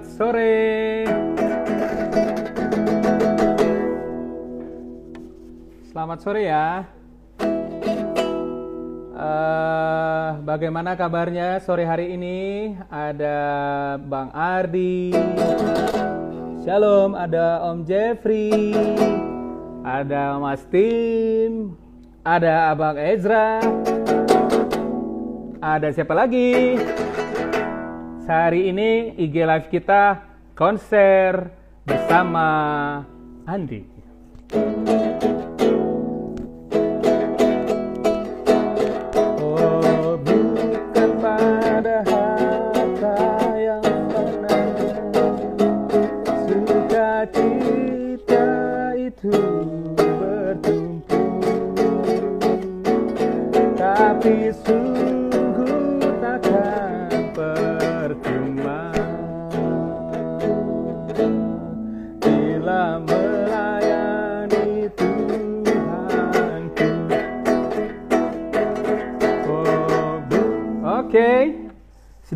Selamat sore. Selamat sore ya. Uh, bagaimana kabarnya sore hari ini? Ada Bang Ardi. Shalom, ada Om Jeffrey. Ada Mas Tim. Ada Abang Ezra. Ada siapa lagi? Hari ini IG Live kita konser bersama Andi.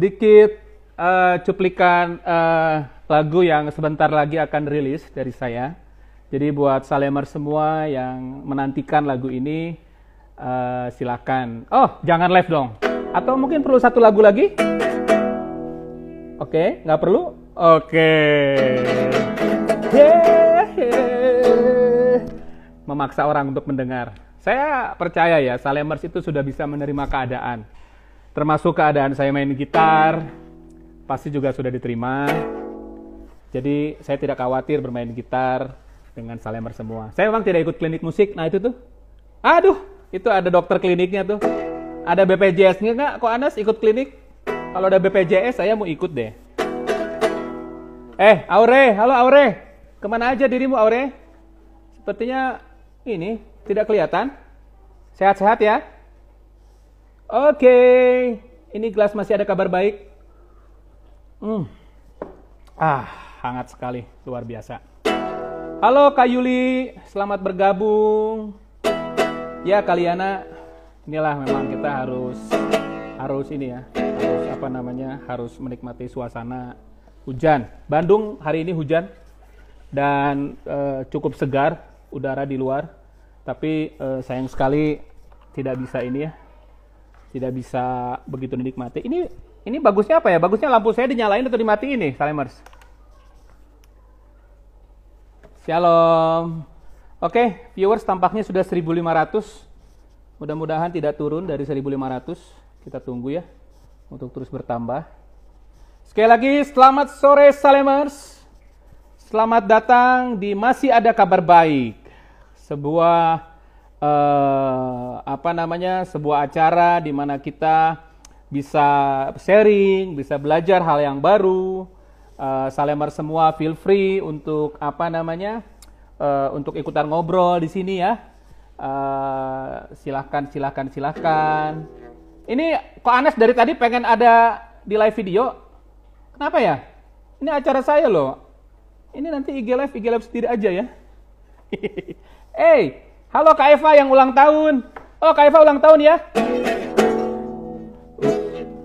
Sedikit eh, cuplikan eh, lagu yang sebentar lagi akan rilis dari saya. Jadi buat Salemer semua yang menantikan lagu ini, eh, silakan. Oh, jangan live dong. Atau mungkin perlu satu lagu lagi? Oke, nggak perlu? Oke. Yeay. Memaksa orang untuk mendengar. Saya percaya ya, Salemers itu sudah bisa menerima keadaan. Termasuk keadaan saya main gitar, pasti juga sudah diterima. Jadi saya tidak khawatir bermain gitar dengan Salemers semua. Saya memang tidak ikut klinik musik, nah itu tuh. Aduh, itu ada dokter kliniknya tuh. Ada BPJS-nya nggak? Kok Anas ikut klinik? Kalau ada BPJS saya mau ikut deh. Eh, Aure, halo Aure. Ke mana aja dirimu Aure? Sepertinya ini tidak kelihatan. Sehat-sehat ya? Oke, ini gelas masih ada kabar baik. Hmm. Ah, hangat sekali, luar biasa. Halo Kak Yuli, selamat bergabung. Ya Kaliana, inilah memang kita harus harus ini ya, harus apa namanya, harus menikmati suasana hujan. Bandung hari ini hujan dan eh, cukup segar udara di luar, tapi eh, sayang sekali tidak bisa ini ya, tidak bisa begitu dinikmati. Ini ini bagusnya apa ya? Bagusnya lampu saya dinyalain atau dimatiin nih, Salemers? Shalom. Oke, viewers tampaknya sudah 1500. Mudah-mudahan tidak turun dari 1500. Kita tunggu ya untuk terus bertambah. Sekali lagi selamat sore Salemers. Selamat datang di Masih Ada Kabar Baik. Sebuah eh, apa namanya? sebuah acara di mana kita bisa sharing, bisa belajar hal yang baru. Eh, Salemers semua feel free untuk apa namanya? eh, untuk ikutan ngobrol di sini ya. Eh, silahkan, silahkan, silahkan. Ini kok Anas dari tadi pengen ada di live video? Kenapa ya? Ini acara saya loh. Ini nanti IG live, IG live sendiri aja ya. hey, halo Kak Eva yang ulang tahun. Oh, Kak Eva ulang tahun ya.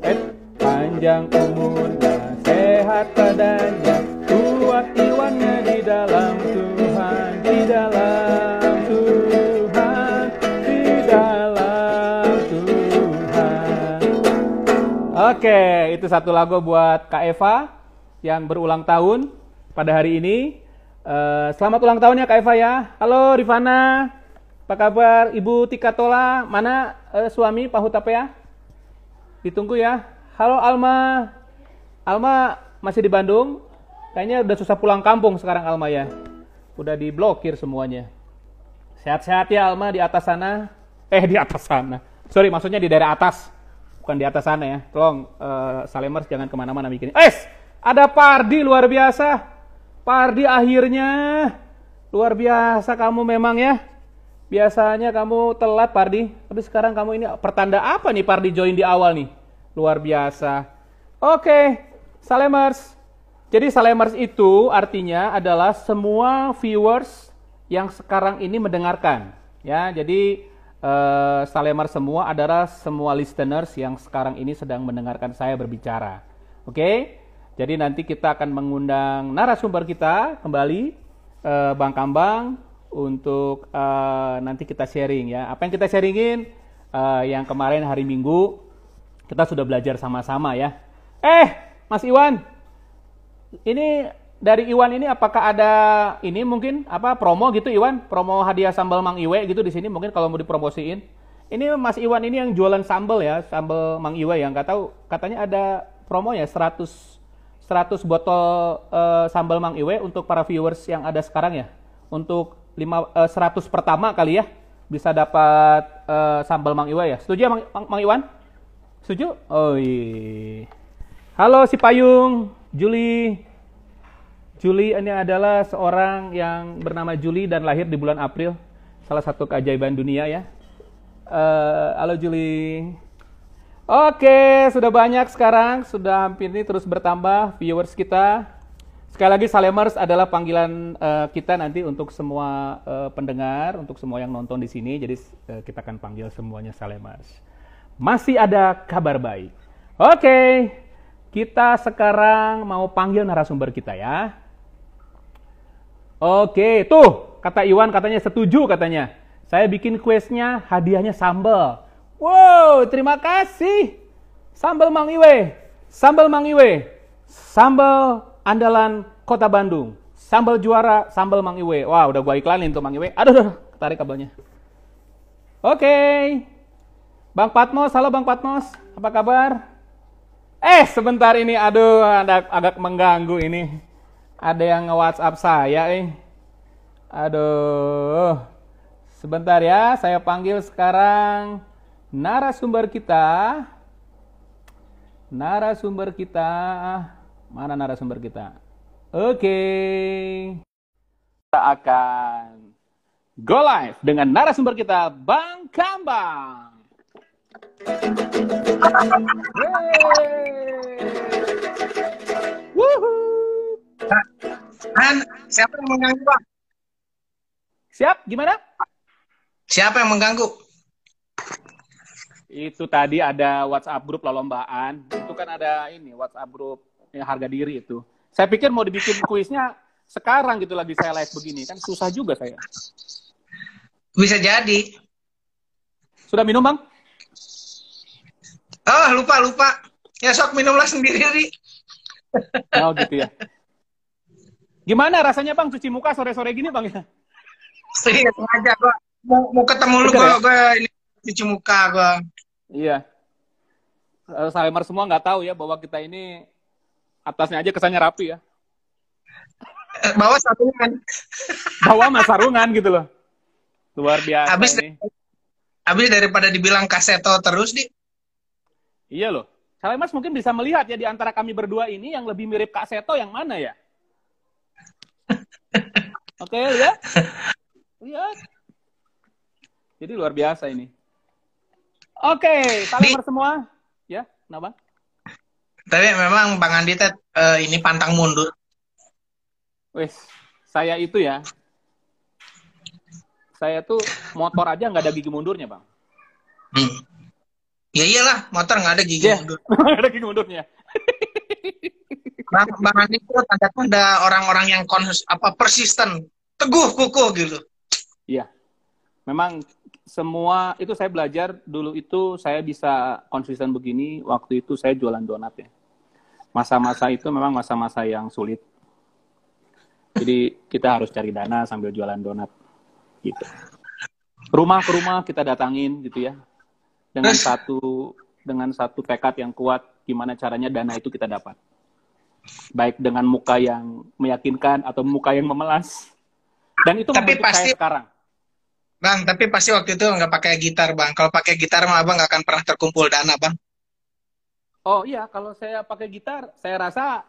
Eh, panjang umurnya, sehat badannya, kuat iwannya di dalam Tuhan, di dalam Tuhan, di dalam Tuhan. Oke, itu satu lagu buat Kak Eva yang berulang tahun pada hari ini. Eh, selamat ulang tahun ya Kak Eva ya. Halo Rifana, apa kabar? Ibu Tika Tola, mana eh, suami Pak Hutapea? Ditunggu ya. Halo Alma. Alma masih di Bandung? Kayaknya udah susah pulang kampung sekarang Alma ya. Udah diblokir semuanya. Sehat-sehat ya Alma di atas sana. Eh di atas sana. Sorry maksudnya di daerah atas. Bukan di atas sana ya. Tolong eh, Salemers jangan ke mana-mana mikirin. Es! Ada Pardi luar biasa. Pardi akhirnya. Luar biasa kamu memang ya. Biasanya kamu telat Pardi, tapi sekarang kamu ini pertanda apa nih Pardi join di awal nih? Luar biasa. Oke, Salemers. Jadi Salemers itu artinya adalah semua viewers yang sekarang ini mendengarkan. Ya, jadi eh, Salemers semua adalah semua listeners yang sekarang ini sedang mendengarkan saya berbicara. Oke? Jadi nanti kita akan mengundang narasumber kita kembali, uh, Bang Kambang, untuk uh, nanti kita sharing ya. Apa yang kita sharingin? Uh, yang kemarin hari Minggu kita sudah belajar sama-sama ya. Eh, Mas Iwan, ini dari Iwan ini apakah ada ini mungkin apa promo gitu Iwan? Promo hadiah sambal Mang Iwe gitu di sini mungkin kalau mau dipromosiin. Ini Mas Iwan ini yang jualan sambal ya, sambal Mang Iwe yang nggak tahu katanya ada promo ya 100 100 botol uh, sambal Mang Iwe untuk para viewers yang ada sekarang ya. Untuk 5 uh, 100 pertama kali ya bisa dapat uh, sambal Mang Iwe ya. Setuju ya Mang, Mang Iwan? Setuju? Oh iya. Halo si Payung, Juli, Juli ini adalah seorang yang bernama Juli dan lahir di bulan April. Salah satu keajaiban dunia ya. Uh, halo Juli. Oke, sudah banyak sekarang. Sudah hampir ini terus bertambah viewers kita. Sekali lagi Salemers adalah panggilan uh, kita nanti untuk semua uh, pendengar, untuk semua yang nonton di sini. Jadi uh, kita akan panggil semuanya Salemers. Masih ada kabar baik. Oke, kita sekarang mau panggil narasumber kita ya. Oke, tuh kata Iwan katanya setuju katanya. Saya bikin kuesnya hadiahnya sambal. Wow, terima kasih. Sambal Mang Iwe. Sambal Mang Iwe. Sambal andalan Kota Bandung. Sambal juara, sambal Mang Iwe. Wah, udah gua iklanin tuh Mang Iwe. Aduh, aduh tarik kabelnya. Oke. Bang Patmos, halo Bang Patmos. Apa kabar? Eh, sebentar ini, aduh, ada agak mengganggu ini. Ada yang nge-WhatsApp saya, eh. Aduh. Sebentar ya, saya panggil sekarang narasumber kita. Narasumber kita. Mana narasumber kita? Oke. Kita akan go live dengan narasumber kita, Bang Kambang. Woohoo! An, siapa yang mengganggu, Pak? Siap, gimana? Siapa yang mengganggu? Itu tadi ada WhatsApp grup lombaan. Itu kan ada ini, WhatsApp grup yang harga diri itu. Saya pikir mau dibikin kuisnya sekarang gitu lagi saya live begini. Kan susah juga saya. Bisa jadi. Sudah minum, Bang? Oh, lupa, lupa. Ya, sok minumlah sendiri, Oh, gitu ya. Gimana rasanya bang cuci muka sore-sore gini bang ya? Sengaja gua mau, mau ketemu lu gua, ya? gua ini cuci muka gua. Iya. Uh, Salimer semua nggak tahu ya bahwa kita ini atasnya aja kesannya rapi ya. Eh, bawa sarungan. Bawa mas sarungan gitu loh. Luar biasa habis, ini. Habis daripada dibilang kaseto terus di. Iya loh. Salimers mungkin bisa melihat ya di antara kami berdua ini yang lebih mirip Kak Seto yang mana ya? Oke, okay, lihat. Lihat. Jadi luar biasa ini. Oke, okay, salam semua. Ya, kenapa? Tapi memang Bang Andi tet, uh, ini pantang mundur. Wes, saya itu ya. Saya tuh motor aja nggak ada gigi mundurnya, Bang. Hmm. Ya iyalah, motor nggak ada gigi yeah. mundur. Nggak ada gigi mundurnya. Bang, Bang Andi itu tanda-tanda orang-orang yang konsus, apa persisten, teguh kukuh gitu. Iya. Memang semua itu saya belajar dulu itu saya bisa konsisten begini waktu itu saya jualan donat ya. Masa-masa itu memang masa-masa yang sulit. Jadi kita harus cari dana sambil jualan donat gitu. Rumah ke rumah kita datangin gitu ya. Dengan satu dengan satu tekad yang kuat gimana caranya dana itu kita dapat baik dengan muka yang meyakinkan atau muka yang memelas. Dan itu tapi pasti, saya sekarang. Bang, tapi pasti waktu itu nggak pakai gitar, Bang. Kalau pakai gitar mah Abang nggak akan pernah terkumpul dana, Bang. Oh iya, kalau saya pakai gitar, saya rasa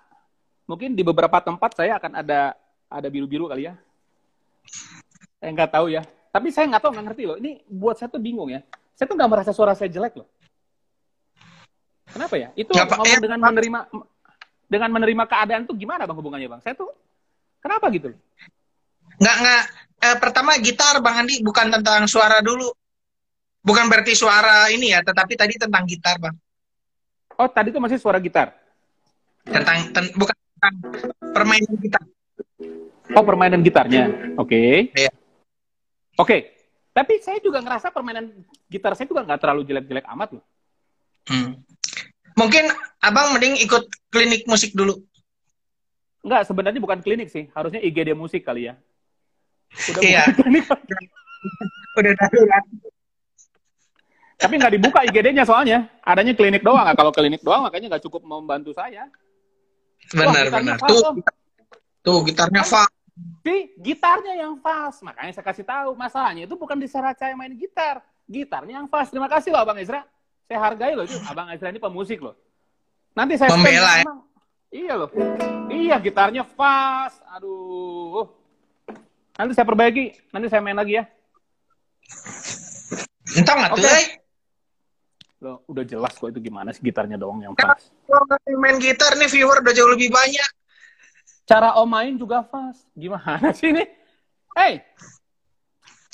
mungkin di beberapa tempat saya akan ada ada biru-biru kali ya. Saya nggak tahu ya. Tapi saya nggak tahu, nggak ngerti loh. Ini buat saya tuh bingung ya. Saya tuh nggak merasa suara saya jelek loh. Kenapa ya? Itu gak, ngomong ya, dengan menerima dengan menerima keadaan tuh gimana bang hubungannya bang? Saya tuh kenapa gitu? Nggak nggak. Eh, pertama gitar bang Andi bukan tentang suara dulu, bukan berarti suara ini ya, tetapi tadi tentang gitar bang. Oh tadi tuh masih suara gitar? Tentang ten, bukan tentang permainan gitar. Oh, permainan gitarnya. Oke. Iya. Oke. Tapi saya juga ngerasa permainan gitar saya juga nggak terlalu jelek-jelek amat loh. Hmm. Mungkin abang mending ikut klinik musik dulu. Enggak, sebenarnya bukan klinik sih. Harusnya IGD musik kali ya. Udah Iya. klinik. Udah darurat. Tapi nggak dibuka IGD-nya soalnya. Adanya klinik doang. Nah, kalau klinik doang makanya nggak cukup membantu saya. Benar, gitarnya benar. fast, Tuh, Om. tuh gitarnya fa. Tapi gitarnya yang fast. Makanya saya kasih tahu. Masalahnya itu bukan di Saraca yang main gitar. Gitarnya yang fast. Terima kasih loh Abang Ezra. Saya hargai loh. Itu. Abang Ezra ini pemusik loh. Nanti saya Pembela, ya? Iya loh. Iya gitarnya fast. Aduh. Nanti saya perbaiki. Nanti saya main lagi ya. Entah nggak tuh, Loh, udah jelas kok itu gimana sih gitarnya doang yang fast. Kalau main gitar nih viewer udah jauh lebih banyak. Cara om main juga fast. Gimana sih ini? Hey!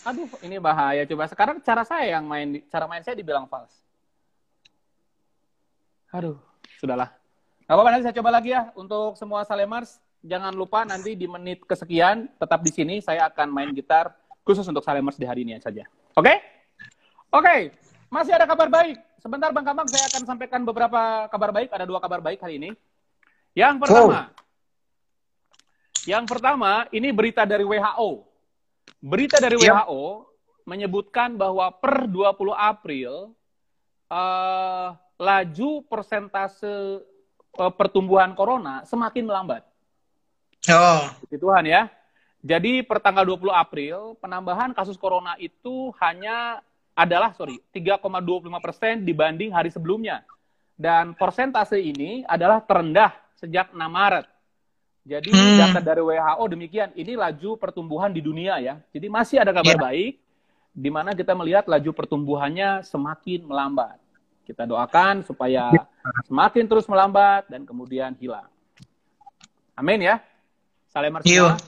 Aduh, ini bahaya. Coba sekarang cara saya yang main, cara main saya dibilang fast. Aduh, sudahlah. Gak apa-apa, nanti saya coba lagi ya. Untuk semua Salemers, jangan lupa nanti di menit kesekian, tetap di sini, saya akan main gitar khusus untuk Salemers di hari ini saja. Oke? Oke, masih ada kabar baik. Sebentar Bang Kamang, saya akan sampaikan beberapa kabar baik. Ada dua kabar baik hari ini. Yang pertama, yang pertama, ini berita dari WHO. Berita dari Yap. WHO menyebutkan bahwa per 20 April eh, laju persentase eh, pertumbuhan corona semakin melambat. Oh, Puji Tuhan ya. Jadi per tanggal 20 April penambahan kasus corona itu hanya adalah sorry 3,25 persen dibanding hari sebelumnya. Dan persentase ini adalah terendah sejak 6 Maret. Jadi Hmm. data dari WHO demikian. Ini laju pertumbuhan di dunia ya. Jadi masih ada kabar Iya. baik di mana kita melihat laju pertumbuhannya semakin melambat. Kita doakan supaya semakin terus melambat dan kemudian hilang. Amin ya. Semua. Iya.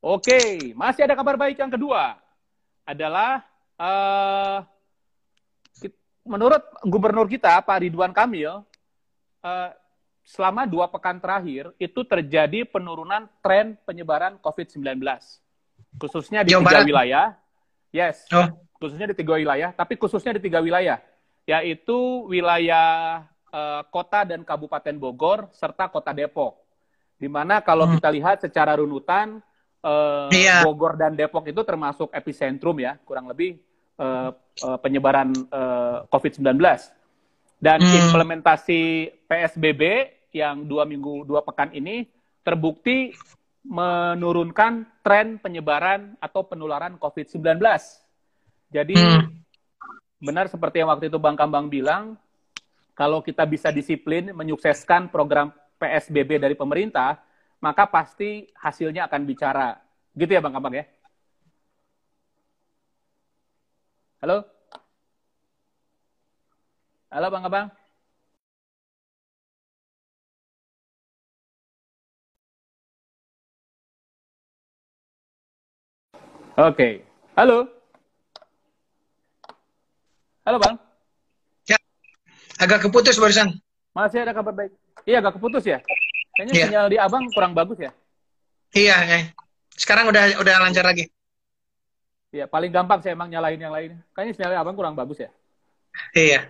Oke, masih ada kabar baik yang kedua. Adalah eh kit- menurut gubernur kita Pak Ridwan Kamil eh, selama dua pekan terakhir itu terjadi penurunan tren penyebaran COVID-19 khususnya di Jawa tiga Barat. wilayah. Yes, oh, khususnya di tiga wilayah, tapi khususnya di tiga wilayah, yaitu wilayah eh, kota dan kabupaten Bogor serta kota Depok. Di mana kalau Hmm. kita lihat secara runutan eh, Iya. Bogor dan Depok itu termasuk epicentrum ya, kurang lebih eh, eh, penyebaran eh, COVID-19. Dan Hmm. implementasi PSBB yang dua minggu dua pekan ini terbukti menurunkan tren penyebaran atau penularan COVID-19. Jadi Hmm. benar seperti yang waktu itu Bang Kambang bilang, kalau kita bisa disiplin menyukseskan program PSBB dari pemerintah, maka pasti hasilnya akan bicara. Gitu ya Bang Kambang ya? Halo? Halo Bang Kambang? Oke. Halo? Halo Bang? agak keputus barusan. Masih ada kabar baik? Iya, agak keputus ya? Kayaknya Iya. sinyal di abang kurang bagus ya? Iya, eh. sekarang udah udah lancar lagi. Iya, paling gampang saya emang nyalain yang lain. Kayaknya sinyal abang kurang bagus ya? Iya.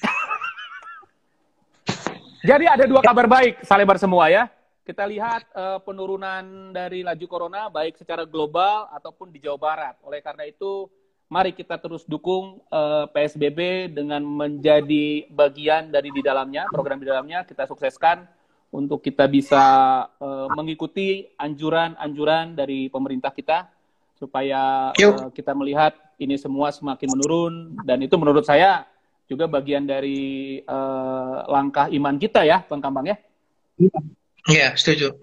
Jadi ada dua kabar baik, salebar semua ya. Kita lihat eh, penurunan dari laju corona baik secara global ataupun di Jawa Barat. Oleh karena itu, mari kita terus dukung eh, PSBB dengan menjadi bagian dari di dalamnya, program di dalamnya kita sukseskan untuk kita bisa eh, mengikuti anjuran-anjuran dari pemerintah kita supaya eh, kita melihat ini semua semakin menurun dan itu menurut saya juga bagian dari eh, langkah iman kita ya, Bang Kambang ya. Iya, setuju.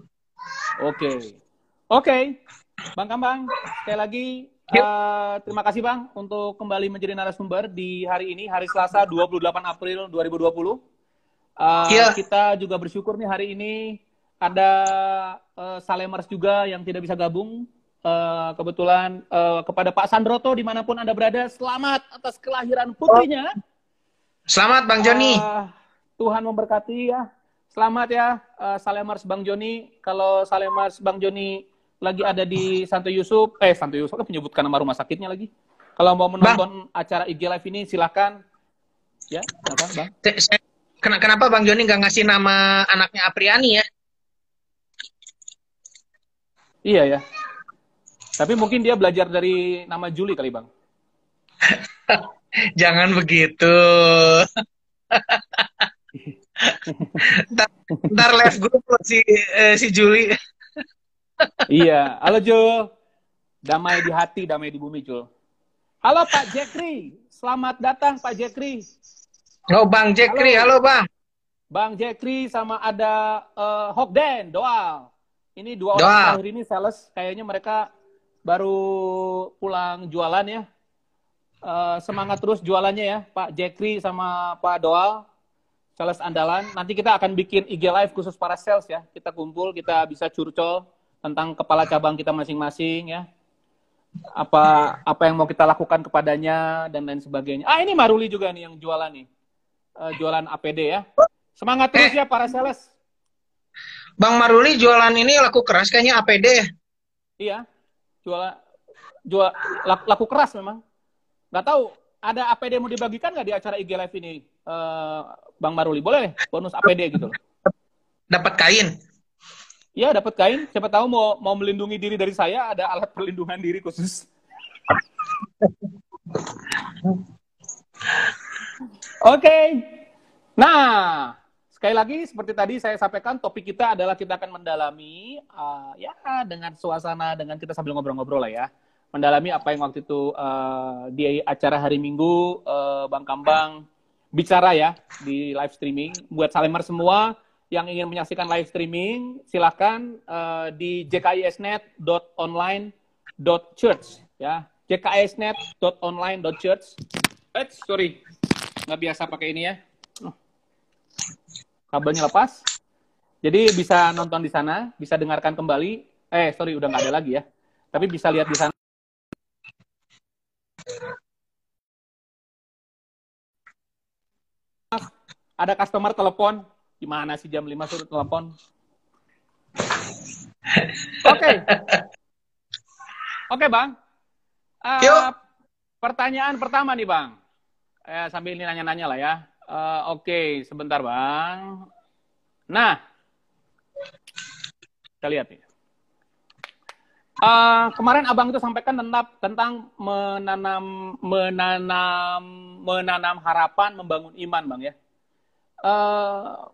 Oke. Oke. Bang Kambang, sekali lagi eh, terima kasih Bang untuk kembali menjadi narasumber di hari ini, hari Selasa 28 April 2020. Eh, Iya. Kita juga bersyukur nih hari ini ada eh, Salemers juga yang tidak bisa gabung. Eh, kebetulan eh, kepada Pak Sandroto di mana pun Anda berada, selamat atas kelahiran putrinya. Selamat Bang Joni. Ah, Tuhan memberkati ya. selamat ya uh, Salemars Bang Joni. Kalau Salemars Bang Joni lagi ada di Santo Yusuf, eh Santo Yusuf kan menyebutkan nama rumah sakitnya lagi. Kalau mau menonton bang. acara IG Live ini silakan. Ya, apa Bang? Kenapa Bang Joni nggak ngasih nama anaknya Apriani ya? Iya ya. Tapi mungkin dia belajar dari nama Juli kali Bang. Jangan begitu. ntar, ntar live grup si eh, si Juli. iya, halo Jul. Damai di hati, damai di bumi Jul. Halo Pak Jekri, selamat datang Pak Jekri. Oh Bang Jekri, halo, halo Bang. Bang Jekri sama ada uh, Hokden, Doal. Ini dua orang terakhir ini sales, kayaknya mereka baru pulang jualan ya. Uh, semangat terus jualannya ya, Pak Jekri sama Pak Doal sales andalan. Nanti kita akan bikin IG live khusus para sales ya. Kita kumpul, kita bisa curcol tentang kepala cabang kita masing-masing ya. Apa apa yang mau kita lakukan kepadanya dan lain sebagainya. Ah ini Maruli juga nih yang jualan nih. Uh, jualan APD ya. Semangat terus ya para sales. Bang Maruli jualan ini laku keras kayaknya APD. Iya. Jual jual laku keras memang. Gak tahu ada APD mau dibagikan nggak di acara IG Live ini, uh, Bang Maruli? Boleh bonus APD gitu loh. Dapat kain? Iya, dapat kain. Siapa tahu mau mau melindungi diri dari saya, ada alat perlindungan diri khusus. Oke. Okay. Nah, sekali lagi seperti tadi saya sampaikan topik kita adalah kita akan mendalami uh, ya dengan suasana dengan kita sambil ngobrol-ngobrol lah ya mendalami apa yang waktu itu uh, di acara hari Minggu uh, Bang Kambang bicara ya di live streaming. Buat Salemer semua yang ingin menyaksikan live streaming, silahkan uh, di jkisnet.online.church ya. jkisnet.online.church. Eh, sorry, nggak biasa pakai ini ya. Oh. Kabelnya lepas. Jadi bisa nonton di sana, bisa dengarkan kembali. Eh, sorry, udah nggak ada lagi ya. Tapi bisa lihat di sana. Ada customer telepon, gimana sih jam 5 suruh telepon? Oke. Okay. Oke, okay, Bang. Uh, Yuk. Pertanyaan pertama nih, Bang. Eh, sambil ini nanya-nanya lah ya. Uh, Oke, okay, sebentar, Bang. Nah, kita lihat nih. Uh, kemarin abang itu sampaikan tentang tentang menanam menanam menanam harapan membangun iman bang ya uh,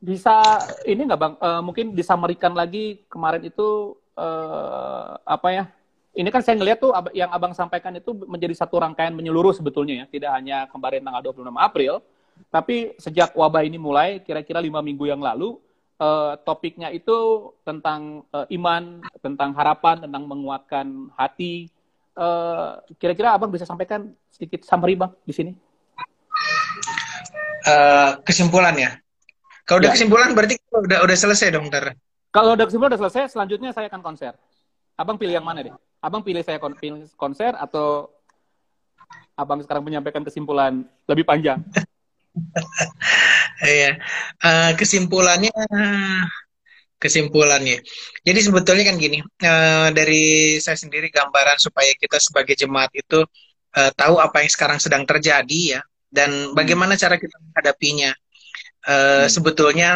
bisa ini nggak bang uh, mungkin disamarikan lagi kemarin itu uh, apa ya ini kan saya ngeliat tuh yang abang sampaikan itu menjadi satu rangkaian menyeluruh sebetulnya ya tidak hanya kemarin tanggal 26 April tapi sejak wabah ini mulai kira-kira lima minggu yang lalu uh, topiknya itu tentang uh, iman, tentang harapan, tentang menguatkan hati. Uh, kira-kira abang bisa sampaikan sedikit summary bang di sini? Uh, kesimpulannya. Kalau udah ya. kesimpulan berarti udah udah selesai dong, ntar. Kalau udah kesimpulan udah selesai, selanjutnya saya akan konser. Abang pilih yang mana deh? Abang pilih saya konser atau abang sekarang menyampaikan kesimpulan lebih panjang? Iya. uh, kesimpulannya kesimpulannya. Jadi sebetulnya kan gini, uh, dari saya sendiri gambaran supaya kita sebagai jemaat itu uh, tahu apa yang sekarang sedang terjadi ya dan hmm. bagaimana cara kita menghadapinya. Uh, hmm. Sebetulnya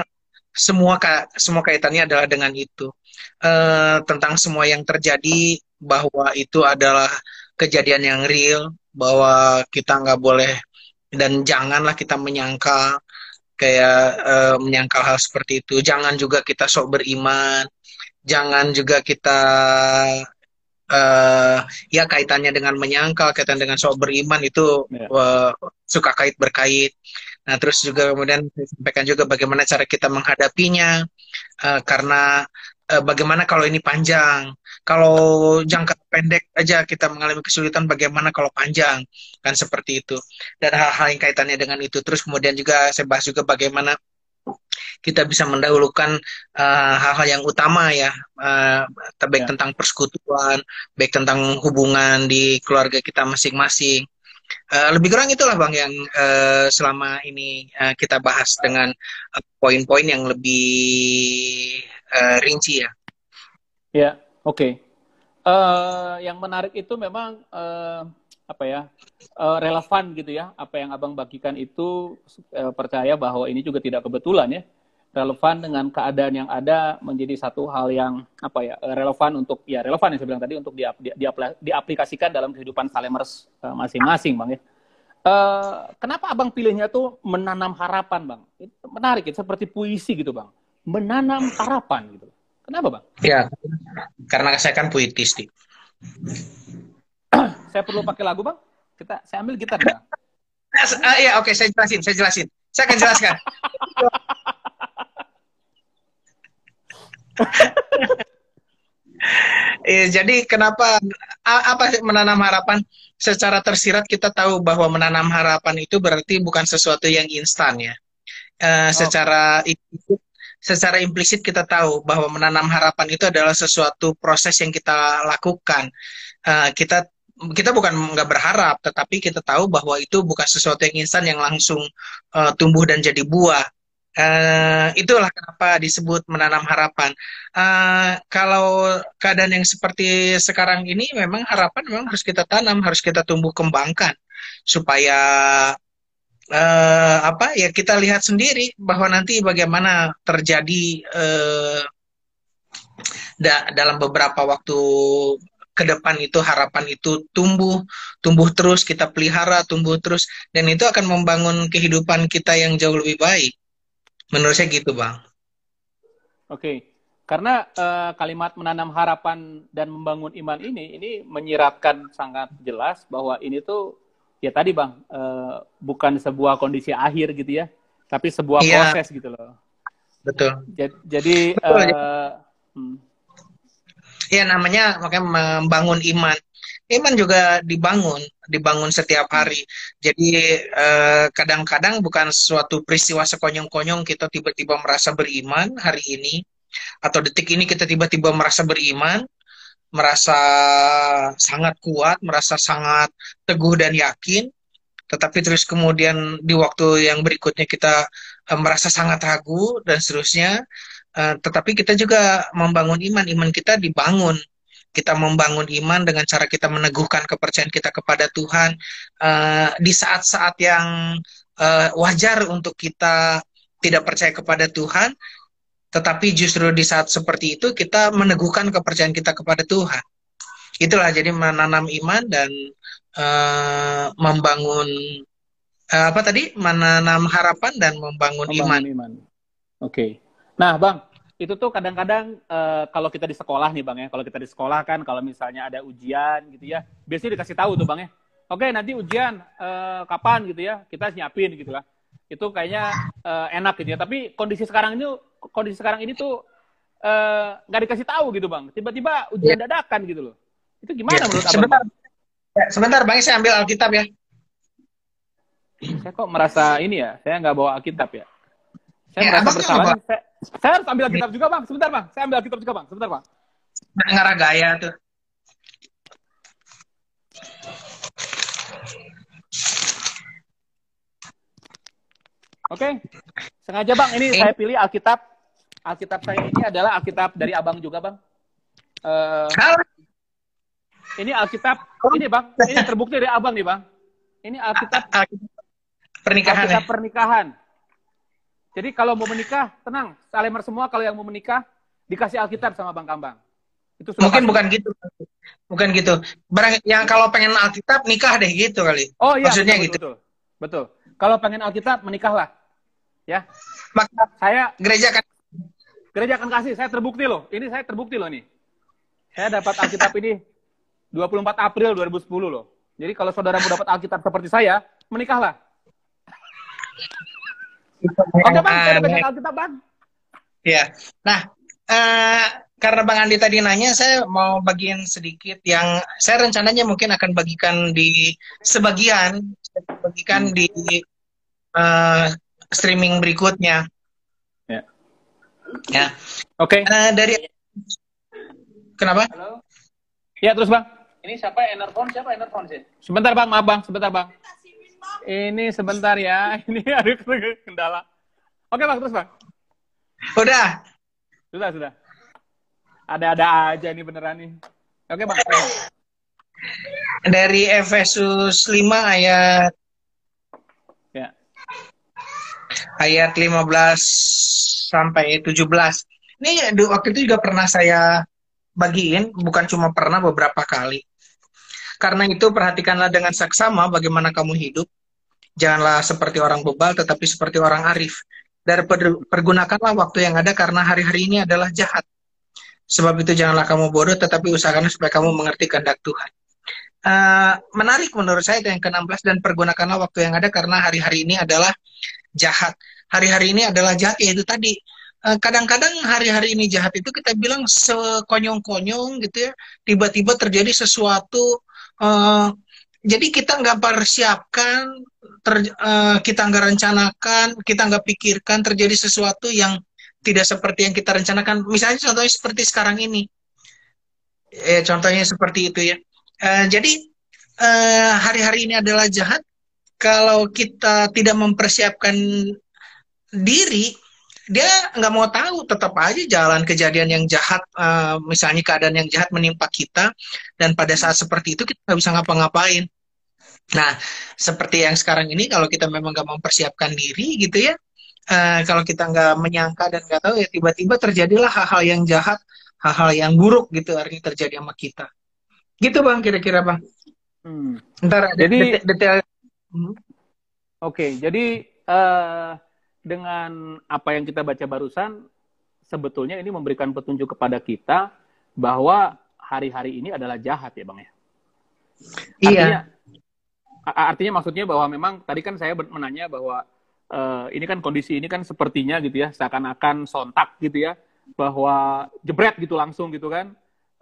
semua ka semua kaitannya adalah dengan itu. Uh, tentang semua yang terjadi bahwa itu adalah kejadian yang real, bahwa kita nggak boleh dan janganlah kita menyangkal kayak uh, menyangkal hal seperti itu. Jangan juga kita sok beriman. Jangan juga kita uh, ya kaitannya dengan menyangkal, kaitan dengan sok beriman itu yeah. Ya. uh, suka kait berkait. Nah, terus juga kemudian saya sampaikan juga bagaimana cara kita menghadapinya uh, karena uh, bagaimana kalau ini panjang. Kalau jangka pendek aja kita mengalami kesulitan, bagaimana kalau panjang? Kan seperti itu. Dan hal-hal yang kaitannya dengan itu. Terus kemudian juga saya bahas juga bagaimana kita bisa mendahulukan uh, hal-hal yang utama ya, uh, baik ya. tentang persekutuan, baik tentang hubungan di keluarga kita masing-masing. Uh, lebih kurang itulah bang yang uh, selama ini uh, kita bahas dengan poin-poin uh, yang lebih uh, rinci ya. Ya, oke. Okay. Uh, yang menarik itu memang uh, apa ya uh, relevan gitu ya. Apa yang abang bagikan itu uh, percaya bahwa ini juga tidak kebetulan ya relevan dengan keadaan yang ada menjadi satu hal yang apa ya relevan untuk ya relevan yang saya bilang tadi untuk di, di, di, diaplikasikan dalam kehidupan salemers masing-masing bang ya. Uh, kenapa abang pilihnya tuh menanam harapan bang? Menarik ya seperti puisi gitu bang. Menanam harapan gitu. Kenapa bang? Ya karena saya kan puitis nih. saya perlu pakai lagu bang? Kita saya ambil gitar bang. Uh, ya oke okay, saya jelasin saya jelasin. Saya akan jelaskan. eh, jadi kenapa apa menanam harapan secara tersirat kita tahu bahwa menanam harapan itu berarti bukan sesuatu yang instan ya. Uh, oh. Secara secara implisit kita tahu bahwa menanam harapan itu adalah sesuatu proses yang kita lakukan. Uh, kita kita bukan nggak berharap, tetapi kita tahu bahwa itu bukan sesuatu yang instan yang langsung uh, tumbuh dan jadi buah. Uh, itulah kenapa disebut menanam harapan. Uh, kalau keadaan yang seperti sekarang ini, memang harapan memang harus kita tanam, harus kita tumbuh kembangkan supaya uh, apa ya kita lihat sendiri bahwa nanti bagaimana terjadi uh, da dalam beberapa waktu ke depan itu harapan itu tumbuh, tumbuh terus, kita pelihara, tumbuh terus, dan itu akan membangun kehidupan kita yang jauh lebih baik. Menurut saya gitu, Bang. Oke. Karena uh, kalimat menanam harapan dan membangun iman ini ini menyiratkan sangat jelas bahwa ini tuh ya tadi Bang, uh, bukan sebuah kondisi akhir gitu ya, tapi sebuah iya. proses gitu loh. Betul. Jadi, jadi uh, hmm. ya namanya makanya membangun iman iman juga dibangun, dibangun setiap hari. Jadi eh, kadang-kadang eh, bukan suatu peristiwa sekonyong-konyong kita tiba-tiba merasa beriman hari ini atau detik ini kita tiba-tiba merasa beriman, merasa sangat kuat, merasa sangat teguh dan yakin, tetapi terus kemudian di waktu yang berikutnya kita eh, merasa sangat ragu dan seterusnya. Uh, tetapi kita juga membangun iman, iman kita dibangun kita membangun iman dengan cara kita meneguhkan kepercayaan kita kepada Tuhan uh, di saat-saat yang wajar untuk kita tidak percaya kepada Tuhan, tetapi justru di saat seperti itu kita meneguhkan kepercayaan kita kepada Tuhan. Itulah jadi menanam iman dan uh, membangun uh, apa tadi menanam harapan dan membangun, membangun iman. iman. Oke. Okay. Nah, Bang, itu tuh kadang-kadang uh, kalau kita di sekolah nih bang ya, kalau kita di sekolah kan kalau misalnya ada ujian gitu ya, biasanya dikasih tahu tuh bang ya, oke nanti ujian uh, kapan gitu ya, kita siapin gitu lah. Itu kayaknya uh, enak gitu ya. Tapi kondisi sekarang ini, kondisi sekarang ini tuh nggak uh, dikasih tahu gitu bang, tiba-tiba ujian ya. dadakan gitu loh. Itu gimana ya, menurut sebentar, abang? Ya, sebentar bang, saya ambil Alkitab ya. Saya kok merasa ini ya, saya nggak bawa Alkitab ya. Saya ya, merasa bersalah. Saya, saya harus ambil Alkitab juga, Bang. Sebentar, Bang. Saya ambil Alkitab juga, Bang. Sebentar, Bang. Dengar gaya tuh. Oke, okay. sengaja bang. Ini eh. saya pilih Alkitab. Alkitab saya ini adalah Alkitab dari abang juga bang. Uh, ini Alkitab, ini bang, ini terbukti dari abang nih bang. Ini Alkitab pernikahan. Alkitab ya? pernikahan. Jadi kalau mau menikah, tenang. Salemer semua kalau yang mau menikah, dikasih Alkitab sama Bang Kambang. Itu Mungkin pasti. bukan gitu. Bukan gitu. Barang yang kalau pengen Alkitab, nikah deh gitu kali. Oh iya. Maksudnya betul, gitu. Betul. betul. Kalau pengen Alkitab, menikahlah. Ya. Maka saya gereja kan gereja akan kasih. Saya terbukti loh. Ini saya terbukti loh nih. Saya dapat Alkitab ini 24 April 2010 loh. Jadi kalau saudara mau dapat Alkitab seperti saya, menikahlah. Oke bang, saya pegang Alkitab bang. Iya. Nah, uh, karena Bang Andi tadi nanya, saya mau bagian sedikit yang saya rencananya mungkin akan bagikan di sebagian, bagikan di uh, streaming berikutnya. Ya. Ya. Oke. Okay. Uh, dari kenapa? Halo. Ya terus bang. Ini siapa Enerphone? Siapa Enerphone sih? Sebentar bang, maaf bang, sebentar bang. Ini sebentar ya, ini ada kendala. Oke bang, terus bang. Udah. Sudah, sudah. Ada-ada aja nih beneran nih. Oke bang. Dari Efesus 5 ayat ya. Ayat 15 sampai 17. Ini waktu itu juga pernah saya bagiin, bukan cuma pernah beberapa kali. Karena itu perhatikanlah dengan saksama bagaimana kamu hidup. Janganlah seperti orang bebal, tetapi seperti orang arif. Dan pergunakanlah waktu yang ada karena hari-hari ini adalah jahat. Sebab itu janganlah kamu bodoh, tetapi usahakanlah supaya kamu mengerti kehendak Tuhan. Uh, menarik menurut saya itu yang ke-16 dan pergunakanlah waktu yang ada karena hari-hari ini adalah jahat. Hari-hari ini adalah jahat yaitu tadi Eh, kadang-kadang hari-hari ini jahat itu kita bilang sekonyong-konyong gitu ya tiba-tiba terjadi sesuatu uh, jadi kita nggak persiapkan ter, uh, kita nggak rencanakan kita nggak pikirkan terjadi sesuatu yang tidak seperti yang kita rencanakan. Misalnya contohnya seperti sekarang ini. Eh, contohnya seperti itu ya uh, jadi hari-hari uh, ini adalah jahat. Kalau kita tidak mempersiapkan diri dia nggak mau tahu. Tetap aja jalan kejadian yang jahat uh, misalnya keadaan yang jahat menimpa kita. Dan pada saat seperti itu kita nggak bisa ngapa-ngapain. Nah seperti yang sekarang ini kalau kita memang nggak mempersiapkan diri gitu ya uh, kalau kita nggak menyangka dan nggak tahu ya tiba-tiba terjadilah hal-hal yang jahat hal-hal yang buruk gitu. Artinya terjadi sama kita gitu bang kira-kira bang hmm. ntar jadi detail, hmm. oke okay, jadi uh, dengan apa yang kita baca barusan, sebetulnya ini memberikan petunjuk kepada kita bahwa hari-hari ini adalah jahat ya bang ya. Iya. Artinya, artinya maksudnya bahwa memang tadi kan saya menanya bahwa uh, ini kan kondisi ini kan sepertinya gitu ya seakan-akan sontak gitu ya bahwa jebret gitu langsung gitu kan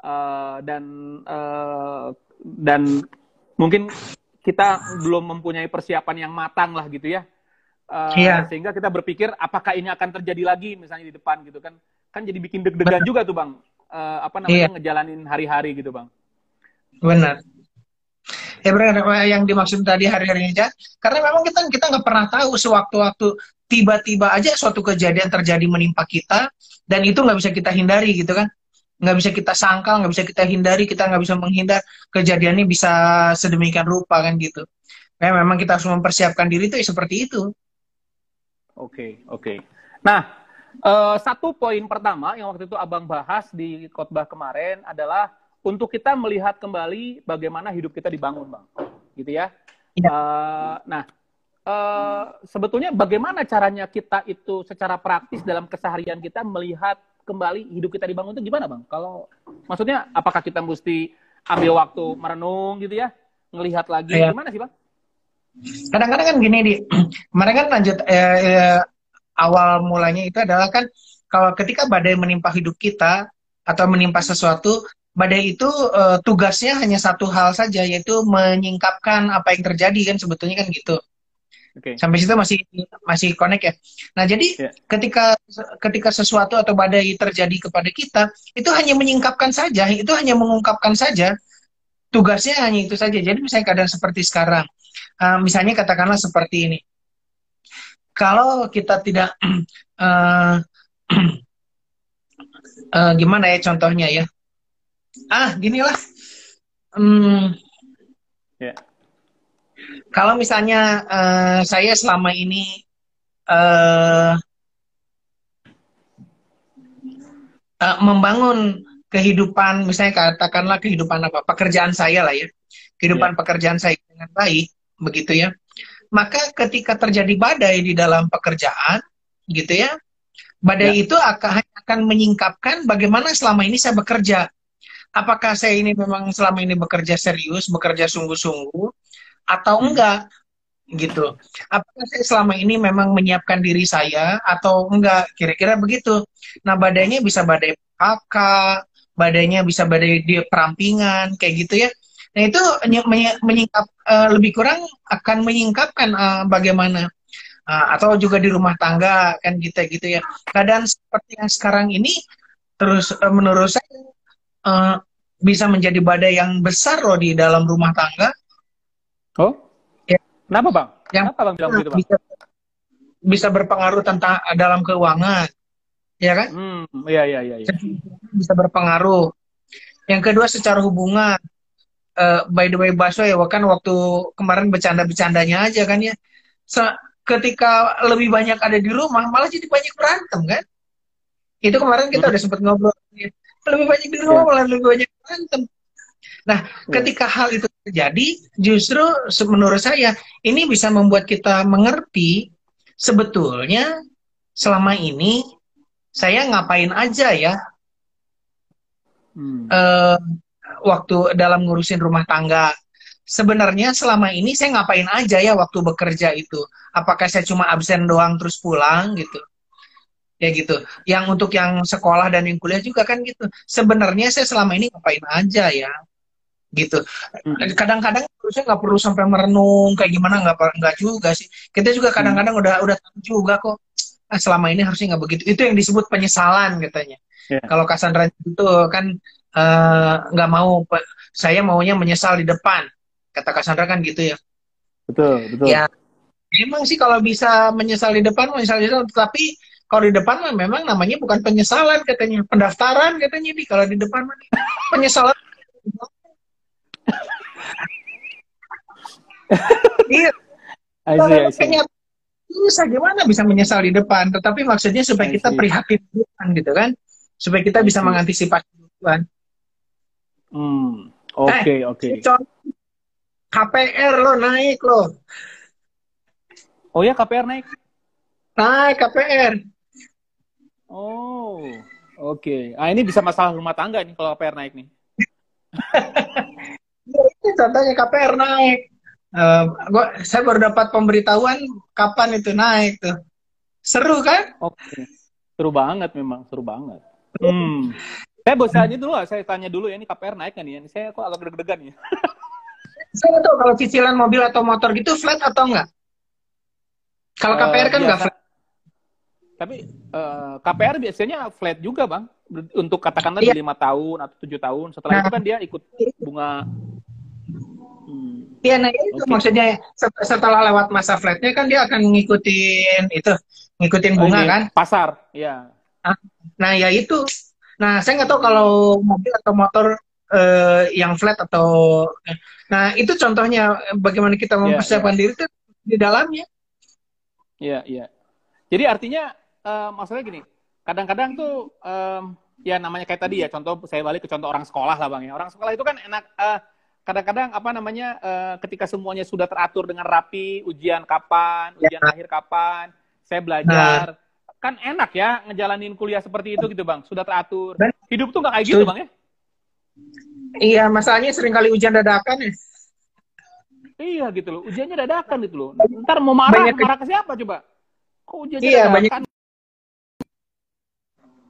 uh, dan uh, dan mungkin kita belum mempunyai persiapan yang matang lah gitu ya Uh, iya. Sehingga kita berpikir apakah ini akan terjadi lagi misalnya di depan gitu kan. Kan jadi bikin deg-degan juga tuh Bang. Uh, apa namanya iya. ngejalanin hari-hari gitu Bang. Benar. Ya benar yang dimaksud tadi hari-hari aja. Karena memang kita kita nggak pernah tahu sewaktu-waktu tiba-tiba aja suatu kejadian terjadi menimpa kita dan itu nggak bisa kita hindari gitu kan nggak bisa kita sangkal nggak bisa kita hindari kita nggak bisa menghindar kejadiannya bisa sedemikian rupa kan gitu ya memang kita harus mempersiapkan diri itu ya seperti itu Oke, oke. Nah, uh, satu poin pertama yang waktu itu Abang bahas di khotbah kemarin adalah untuk kita melihat kembali bagaimana hidup kita dibangun, Bang. Gitu ya. ya. Uh, nah, uh, sebetulnya bagaimana caranya kita itu secara praktis dalam keseharian kita melihat kembali hidup kita dibangun itu gimana, Bang? Kalau maksudnya apakah kita mesti ambil waktu merenung gitu ya? Ngelihat lagi ya. gimana sih, Bang? kadang-kadang kan gini di kemarin kan lanjut eh, eh, awal mulanya itu adalah kan kalau ketika badai menimpa hidup kita atau menimpa sesuatu badai itu eh, tugasnya hanya satu hal saja yaitu menyingkapkan apa yang terjadi kan sebetulnya kan gitu okay. sampai situ masih masih connect ya nah jadi yeah. ketika ketika sesuatu atau badai terjadi kepada kita itu hanya menyingkapkan saja itu hanya mengungkapkan saja tugasnya hanya itu saja jadi misalnya keadaan seperti sekarang uh, misalnya katakanlah seperti ini. Kalau kita tidak uh, uh, gimana ya contohnya ya? Ah, ginilah. Um, yeah. Kalau misalnya uh, saya selama ini uh, uh, membangun kehidupan, misalnya katakanlah kehidupan apa, pekerjaan saya lah ya, kehidupan yeah. pekerjaan saya dengan baik, begitu ya. Maka ketika terjadi badai di dalam pekerjaan, gitu ya, badai ya. itu akan akan menyingkapkan bagaimana selama ini saya bekerja. Apakah saya ini memang selama ini bekerja serius, bekerja sungguh-sungguh, atau hmm. enggak, gitu. Apakah saya selama ini memang menyiapkan diri saya atau enggak? Kira-kira begitu. Nah, badainya bisa badai PHK, badainya bisa badai di perampingan, kayak gitu ya. Nah itu menyingkap uh, lebih kurang akan menyingkapkan uh, bagaimana uh, atau juga di rumah tangga kan kita gitu, gitu ya. Keadaan seperti yang sekarang ini terus uh, menurut saya uh, bisa menjadi badai yang besar loh di dalam rumah tangga. Oh? Ya. Kenapa bang? Yang Kenapa bang bilang begitu bang? bisa, bisa berpengaruh tentang dalam keuangan, ya kan? Hmm, iya iya iya. iya. Bisa berpengaruh. Yang kedua secara hubungan. Eh, by the way Baso ya kan waktu kemarin bercanda-bercandanya aja kan ya. Se- ketika lebih banyak ada di rumah malah jadi banyak berantem kan? Itu kemarin kita Hmm. udah sempat ngobrol. Lebih banyak di rumah Iya. malah lebih banyak berantem. Nah, Iya. ketika hal itu terjadi, justru menurut saya ini bisa membuat kita mengerti sebetulnya selama ini saya ngapain aja ya Hmm. eh, waktu dalam ngurusin rumah tangga. Sebenarnya selama ini saya ngapain aja ya waktu bekerja itu? Apakah saya cuma absen doang terus pulang gitu? Ya gitu. Yang untuk yang sekolah dan yang kuliah juga kan gitu. Sebenarnya saya selama ini ngapain aja ya? Gitu. Kadang-kadang saya nggak perlu sampai merenung kayak gimana nggak nggak juga sih. Kita juga kadang-kadang udah udah tahu juga kok. Ah, selama ini harusnya nggak begitu. Itu yang disebut penyesalan katanya. Ya. Kalau Cassandra itu kan eh, nggak mau pe- saya maunya menyesal di depan kata Cassandra kan gitu ya Betul betul. ya memang sih kalau bisa menyesal di depan menyesal di depan tapi kalau di depan mah memang namanya bukan penyesalan katanya pendaftaran katanya di kalau di depan mah penyesalan iya kalau kayaknya susah gimana bisa menyesal di depan tetapi maksudnya supaya kita prihatin duluan gitu kan supaya kita bisa mengantisipasi duluan Hmm. Oke oke. Contoh, KPR lo naik lo Oh ya KPR naik. naik KPR Oh oke. Ah ini bisa masalah rumah tangga nih kalau KPR naik nih. Ya, itu contohnya KPR naik Eh, gua saya baru dapat pemberitahuan kapan itu naik tuh seru kan Oke. Seru banget memang, seru banget. Hmm. Saya bosan aja dulu saya tanya dulu ya, ini KPR naik nggak nih? Ini Saya kok agak deg-degan ya. saya tahu kalau cicilan mobil atau motor gitu flat atau enggak kalau Eh, KPR kan nggak biasa. flat Tapi eh, KPR biasanya flat juga bang, untuk katakanlah Iya. di lima tahun atau tujuh tahun. Setelah Nah. itu kan dia ikut bunga. Iya, nah itu Oke. maksudnya set- setelah lewat masa flatnya kan dia akan ngikutin itu, ngikutin bunga Oh, kan. Pasar, ya. Nah ya itu. Nah saya nggak tahu kalau mobil atau motor eh, yang flat atau, nah itu contohnya bagaimana kita Iya, mempersiapkan diri itu di dalamnya. Iya, iya. Jadi artinya eh, maksudnya gini, kadang-kadang tuh em, ya namanya kayak tadi ya, contoh saya balik ke contoh orang sekolah lah bang ya. Orang sekolah itu kan enak. eh, kadang-kadang apa namanya eh, ketika semuanya sudah teratur dengan rapi, ujian kapan, Ya. ujian akhir kapan, saya belajar. Kan enak ya ngejalanin kuliah seperti itu gitu bang, sudah teratur. Dan- Hidup tuh nggak kayak gitu bang ya? Iya, masalahnya sering kali ujian dadakan ya. Iya gitu loh, ujiannya dadakan gitu loh. Ntar mau marah, Banyak marah ke siapa coba? Kok ujiannya Iya, banyak- dadakan?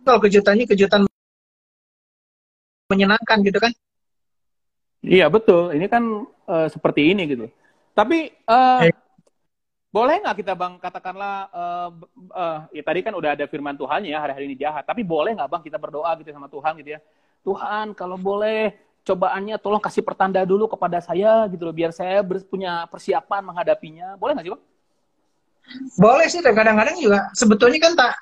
Kalau kejutannya kejutan menyenangkan gitu kan. Iya betul, ini kan eh, seperti ini gitu. Tapi eh, Eh. boleh nggak kita bang katakanlah, b- eh, ya tadi kan udah ada firman Tuhan ya hari-hari ini jahat. Tapi boleh nggak bang kita berdoa gitu sama Tuhan gitu ya? Tuhan kalau boleh cobaannya tolong kasih pertanda dulu kepada saya gitu loh, biar saya punya persiapan menghadapinya. Boleh nggak sih bang? Boleh sih, dan kadang-kadang juga sebetulnya kan tak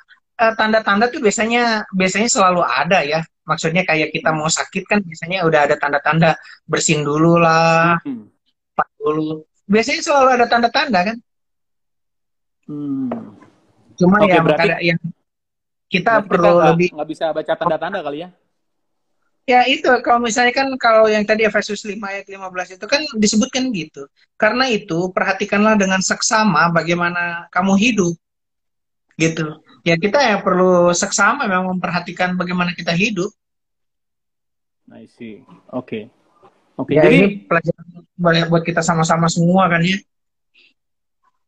tanda-tanda tuh biasanya biasanya selalu ada ya. Maksudnya kayak kita mau sakit kan biasanya udah ada tanda-tanda bersin dulu lah, Hmm. pak dulu. Biasanya selalu ada tanda-tanda kan. Hmm. Cuma Oke, ya berarti- yang kita Berarti perlu nggak- lebih nggak bisa baca tanda-tanda kali ya? Ya itu kalau misalnya kan kalau yang tadi Efesus 5 ayat 15 itu kan disebutkan gitu. Karena itu perhatikanlah dengan seksama bagaimana kamu hidup. Gitu. Ya kita ya perlu seksama memang memperhatikan bagaimana kita hidup. I see. Oke. Oke, Ya jadi ini pelajaran banyak buat kita sama-sama semua kan ya.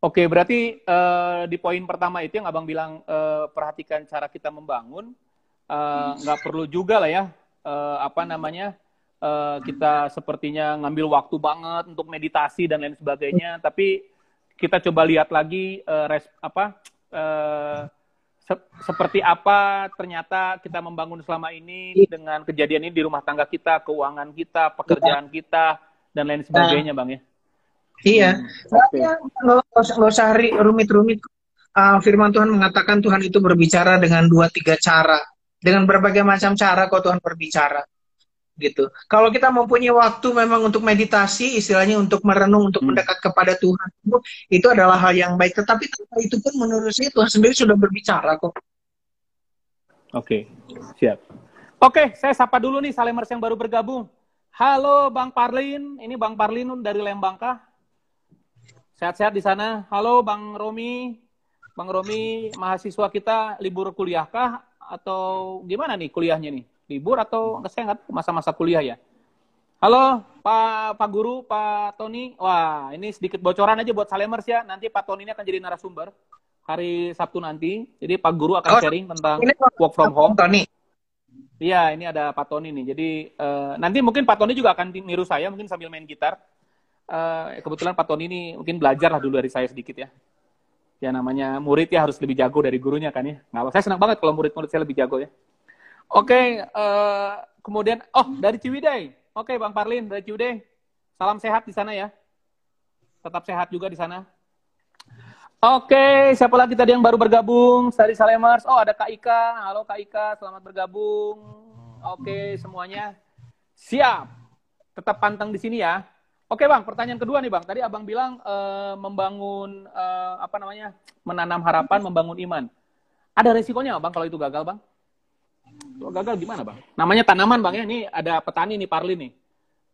Oke, berarti eh, di poin pertama itu yang abang bilang eh, perhatikan cara kita membangun, eh, nggak perlu juga lah ya, eh, apa namanya, eh, kita sepertinya ngambil waktu banget untuk meditasi dan lain sebagainya, tapi kita coba lihat lagi eh, res, apa eh, se seperti apa ternyata kita membangun selama ini dengan kejadian ini di rumah tangga kita, keuangan kita, pekerjaan kita dan lain sebagainya, Bang ya. Iya. Hmm, okay. Nggak usah rumit-rumit. Uh, firman Tuhan mengatakan Tuhan itu berbicara dengan dua tiga cara, dengan berbagai macam cara kok Tuhan berbicara gitu. Kalau kita mempunyai waktu memang untuk meditasi, istilahnya untuk merenung, untuk hmm. mendekat kepada Tuhan, itu adalah hal yang baik. Tetapi itu pun menurut saya Tuhan sendiri sudah berbicara kok. Oke, siap. Oke, saya sapa dulu nih Salemers yang baru bergabung. Halo Bang Parlin, ini Bang Parlin dari Lembang kah? Sehat-sehat di sana. Halo Bang Romi, Bang Romi, mahasiswa kita libur kuliah kah? Atau gimana nih kuliahnya nih? Libur atau saya nggak masa-masa kuliah ya. Halo Pak Pak Guru, Pak Tony. Wah, ini sedikit bocoran aja buat Salemers ya. Nanti Pak Tony ini akan jadi narasumber hari Sabtu nanti. Jadi Pak Guru akan oh, sharing tentang work from home. Tony. Iya, ini ada Pak Tony nih. Jadi uh, nanti mungkin Pak Tony juga akan niru saya, mungkin sambil main gitar. Uh, kebetulan Pak Tony ini mungkin belajar lah dulu dari saya sedikit ya. Ya namanya murid ya harus lebih jago dari gurunya kan ya. Nggak, saya senang banget kalau murid-murid saya lebih jago ya. Oke, uh, kemudian oh dari Ciwidey. Oke, Bang Parlin dari Ciwidey. Salam sehat di sana ya. Tetap sehat juga di sana. Oke, siapa lagi tadi yang baru bergabung dari Salemers? Oh, ada Kak Ika. Halo Kak Ika, selamat bergabung. Oke, semuanya siap. Tetap pantang di sini ya. Oke, Bang, pertanyaan kedua nih, Bang. Tadi Abang bilang uh, membangun uh, apa namanya? menanam harapan, membangun iman. Ada resikonya, Bang, kalau itu gagal, Bang? Kalau gagal gimana bang? Namanya tanaman bang ya, ini ada petani nih Parli nih.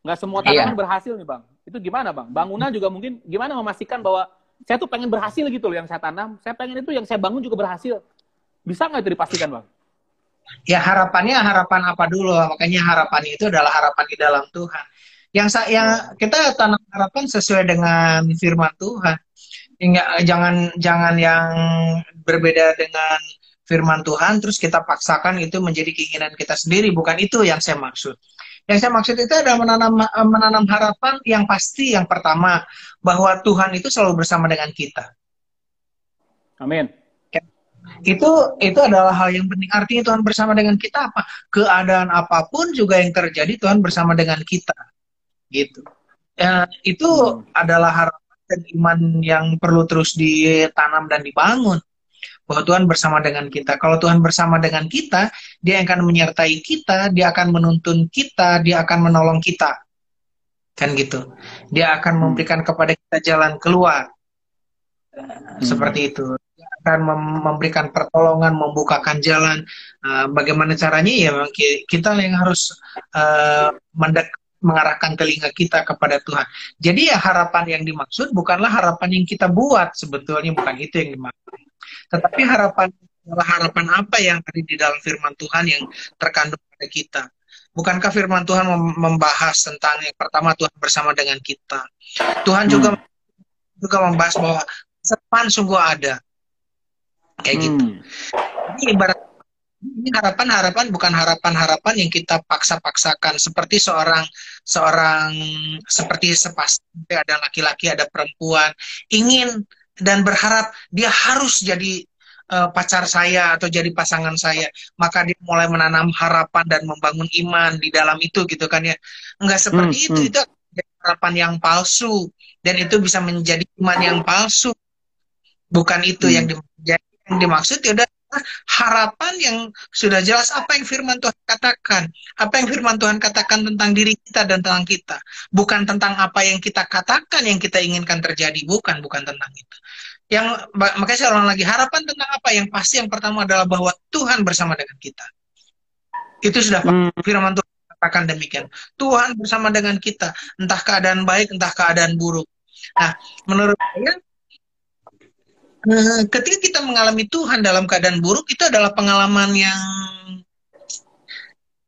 Nggak semua iya. tanaman iya. berhasil nih bang. Itu gimana bang? Bangunan juga mungkin gimana memastikan bahwa saya tuh pengen berhasil gitu loh yang saya tanam. Saya pengen itu yang saya bangun juga berhasil. Bisa nggak itu dipastikan bang? Ya harapannya harapan apa dulu? Makanya harapan itu adalah harapan di dalam Tuhan. Yang saya kita tanam harapan sesuai dengan firman Tuhan. Enggak, jangan jangan yang berbeda dengan firman Tuhan terus kita paksakan itu menjadi keinginan kita sendiri. Bukan itu yang saya maksud. Yang saya maksud itu adalah menanam menanam harapan yang pasti yang pertama bahwa Tuhan itu selalu bersama dengan kita. Amin. Itu itu adalah hal yang penting. Artinya Tuhan bersama dengan kita apa? Keadaan apa pun juga yang terjadi Tuhan bersama dengan kita. Gitu. Ya, itu hmm. adalah harapan dan iman yang perlu terus ditanam dan dibangun bahwa Tuhan bersama dengan kita. Kalau Tuhan bersama dengan kita, Dia akan menyertai kita, Dia akan menuntun kita, Dia akan menolong kita. Kan gitu. Dia akan hmm. memberikan kepada kita jalan keluar. Hmm. Seperti itu. Dia akan memberikan pertolongan, membukakan jalan. Uh, bagaimana caranya? Ya kita yang harus uh, mendek mengarahkan telinga kita kepada Tuhan. Jadi ya harapan yang dimaksud bukanlah harapan yang kita buat sebetulnya bukan itu yang dimaksud. Tetapi harapan harapan apa yang ada di dalam firman Tuhan yang terkandung pada kita? Bukankah firman Tuhan membahas tentang yang pertama Tuhan bersama dengan kita? Tuhan hmm. juga juga membahas bahwa sepan sungguh ada. Kayak hmm. gitu. Ini ibarat ini harapan-harapan bukan harapan-harapan yang kita paksa-paksakan seperti seorang seorang seperti sepasang ada laki-laki ada perempuan ingin dan berharap dia harus jadi uh, pacar saya atau jadi pasangan saya maka dia mulai menanam harapan dan membangun iman di dalam itu gitu kan ya enggak seperti hmm, itu hmm. itu harapan yang palsu dan itu bisa menjadi iman yang palsu bukan itu hmm. yang, yang dimaksud ya udah harapan yang sudah jelas apa yang firman Tuhan katakan. Apa yang firman Tuhan katakan tentang diri kita dan tentang kita. Bukan tentang apa yang kita katakan yang kita inginkan terjadi. Bukan, bukan tentang itu. Yang makanya saya ulang lagi, harapan tentang apa? Yang pasti yang pertama adalah bahwa Tuhan bersama dengan kita. Itu sudah hmm. firman Tuhan katakan demikian. Tuhan bersama dengan kita, entah keadaan baik, entah keadaan buruk. Nah, menurut saya ketika kita mengalami Tuhan dalam keadaan buruk itu adalah pengalaman yang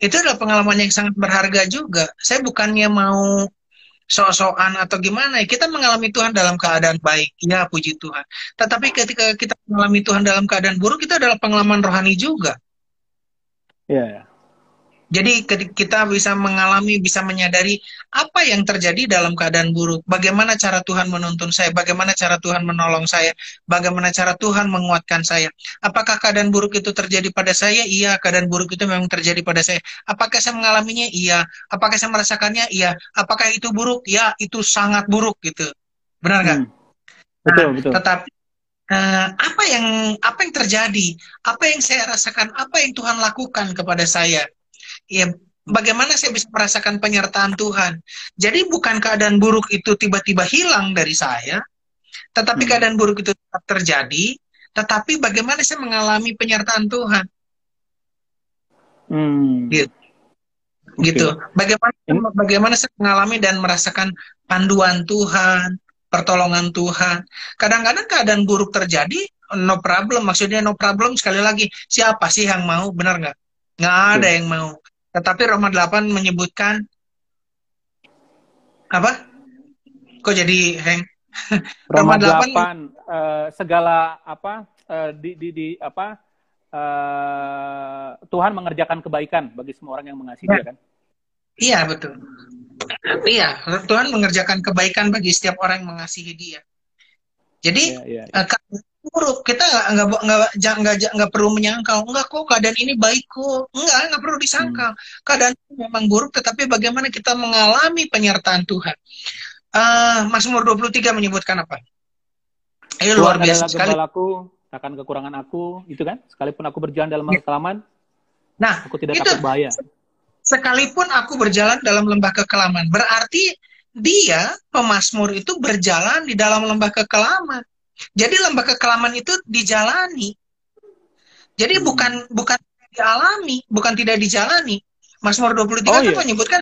itu adalah pengalaman yang sangat berharga juga. Saya bukannya mau sok-sokan atau gimana ya. Kita mengalami Tuhan dalam keadaan baik. Ya, puji Tuhan. Tetapi ketika kita mengalami Tuhan dalam keadaan buruk itu adalah pengalaman rohani juga. Iya. Yeah. Jadi kita bisa mengalami, bisa menyadari apa yang terjadi dalam keadaan buruk. Bagaimana cara Tuhan menuntun saya, bagaimana cara Tuhan menolong saya, bagaimana cara Tuhan menguatkan saya. Apakah keadaan buruk itu terjadi pada saya? Iya, keadaan buruk itu memang terjadi pada saya. Apakah saya mengalaminya? Iya. Apakah saya merasakannya? Iya. Apakah itu buruk? Ya, itu sangat buruk gitu. Benar nggak? Hmm. Betul, nah, betul. Tetapi uh, apa yang apa yang terjadi? Apa yang saya rasakan? Apa yang Tuhan lakukan kepada saya? Ya bagaimana saya bisa merasakan penyertaan Tuhan. Jadi bukan keadaan buruk itu tiba-tiba hilang dari saya, tetapi hmm. keadaan buruk itu tetap terjadi, tetapi bagaimana saya mengalami penyertaan Tuhan. Hmm. Gitu. Okay. Gitu. Bagaimana bagaimana saya mengalami dan merasakan panduan Tuhan, pertolongan Tuhan. Kadang-kadang keadaan buruk terjadi, no problem. Maksudnya no problem sekali lagi. Siapa sih yang mau? Benar nggak? Nggak ada yang mau. Tetapi Roma 8 menyebutkan apa? Kok jadi hang? Roma, 8, 8 uh, segala apa uh, di, di, di apa uh, Tuhan mengerjakan kebaikan bagi semua orang yang mengasihi ya. dia kan? Iya betul. Iya Tuhan mengerjakan kebaikan bagi setiap orang yang mengasihi dia. Jadi ya, ya, ya. Uh, buruk. Kita nggak nggak nggak nggak nggak perlu menyangkal. Enggak kok keadaan ini baik kok. Enggak nggak perlu disangkal. Hmm. keadaan ini memang buruk tetapi bagaimana kita mengalami penyertaan Tuhan? Uh, Mazmur 23 menyebutkan apa? Ini luar biasa sekali. aku takkan kekurangan aku. Itu kan? Sekalipun aku berjalan dalam ya. kekelaman nah aku tidak itu, takut bahaya. sekalipun aku berjalan dalam lembah kekelaman berarti dia pemasmur itu berjalan di dalam lembah kekelaman jadi lembah kekelaman itu dijalani. Jadi hmm. bukan bukan dialami, bukan tidak dijalani. Mazmur 23 oh, kan iya. menyebutkan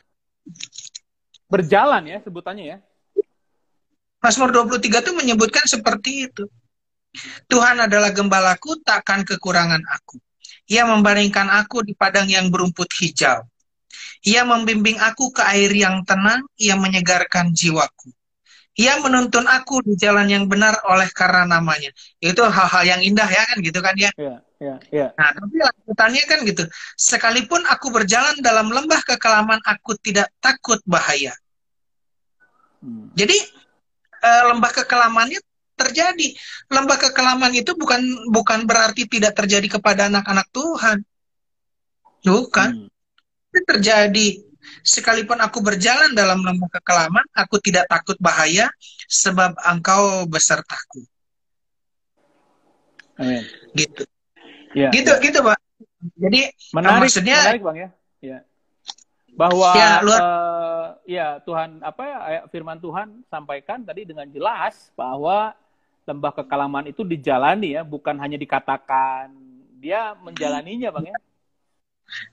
berjalan ya sebutannya ya. Mazmur 23 itu menyebutkan seperti itu. Tuhan adalah gembalaku, takkan kekurangan aku. Ia membaringkan aku di padang yang berumput hijau. Ia membimbing aku ke air yang tenang, ia menyegarkan jiwaku. Ia menuntun aku di jalan yang benar oleh karena namanya. Itu hal-hal yang indah ya kan gitu kan ya. Iya, iya, iya. Nah, tapi lanjutannya kan gitu. Sekalipun aku berjalan dalam lembah kekelaman, aku tidak takut bahaya. Hmm. Jadi uh, lembah kekelamannya terjadi. Lembah kekelaman itu bukan bukan berarti tidak terjadi kepada anak-anak Tuhan. Bukan. Hmm. Itu terjadi Sekalipun aku berjalan dalam lembah kekelaman, aku tidak takut bahaya, sebab engkau besertaku. Amin. Gitu. Ya, gitu, ya. gitu, Pak. Jadi menarik, maksudnya menarik, Bang ya. Ya. Bahwa ya, luar... uh, ya Tuhan apa ya firman Tuhan sampaikan tadi dengan jelas bahwa lembah kekelaman itu dijalani ya, bukan hanya dikatakan. Dia menjalaninya, Bang ya.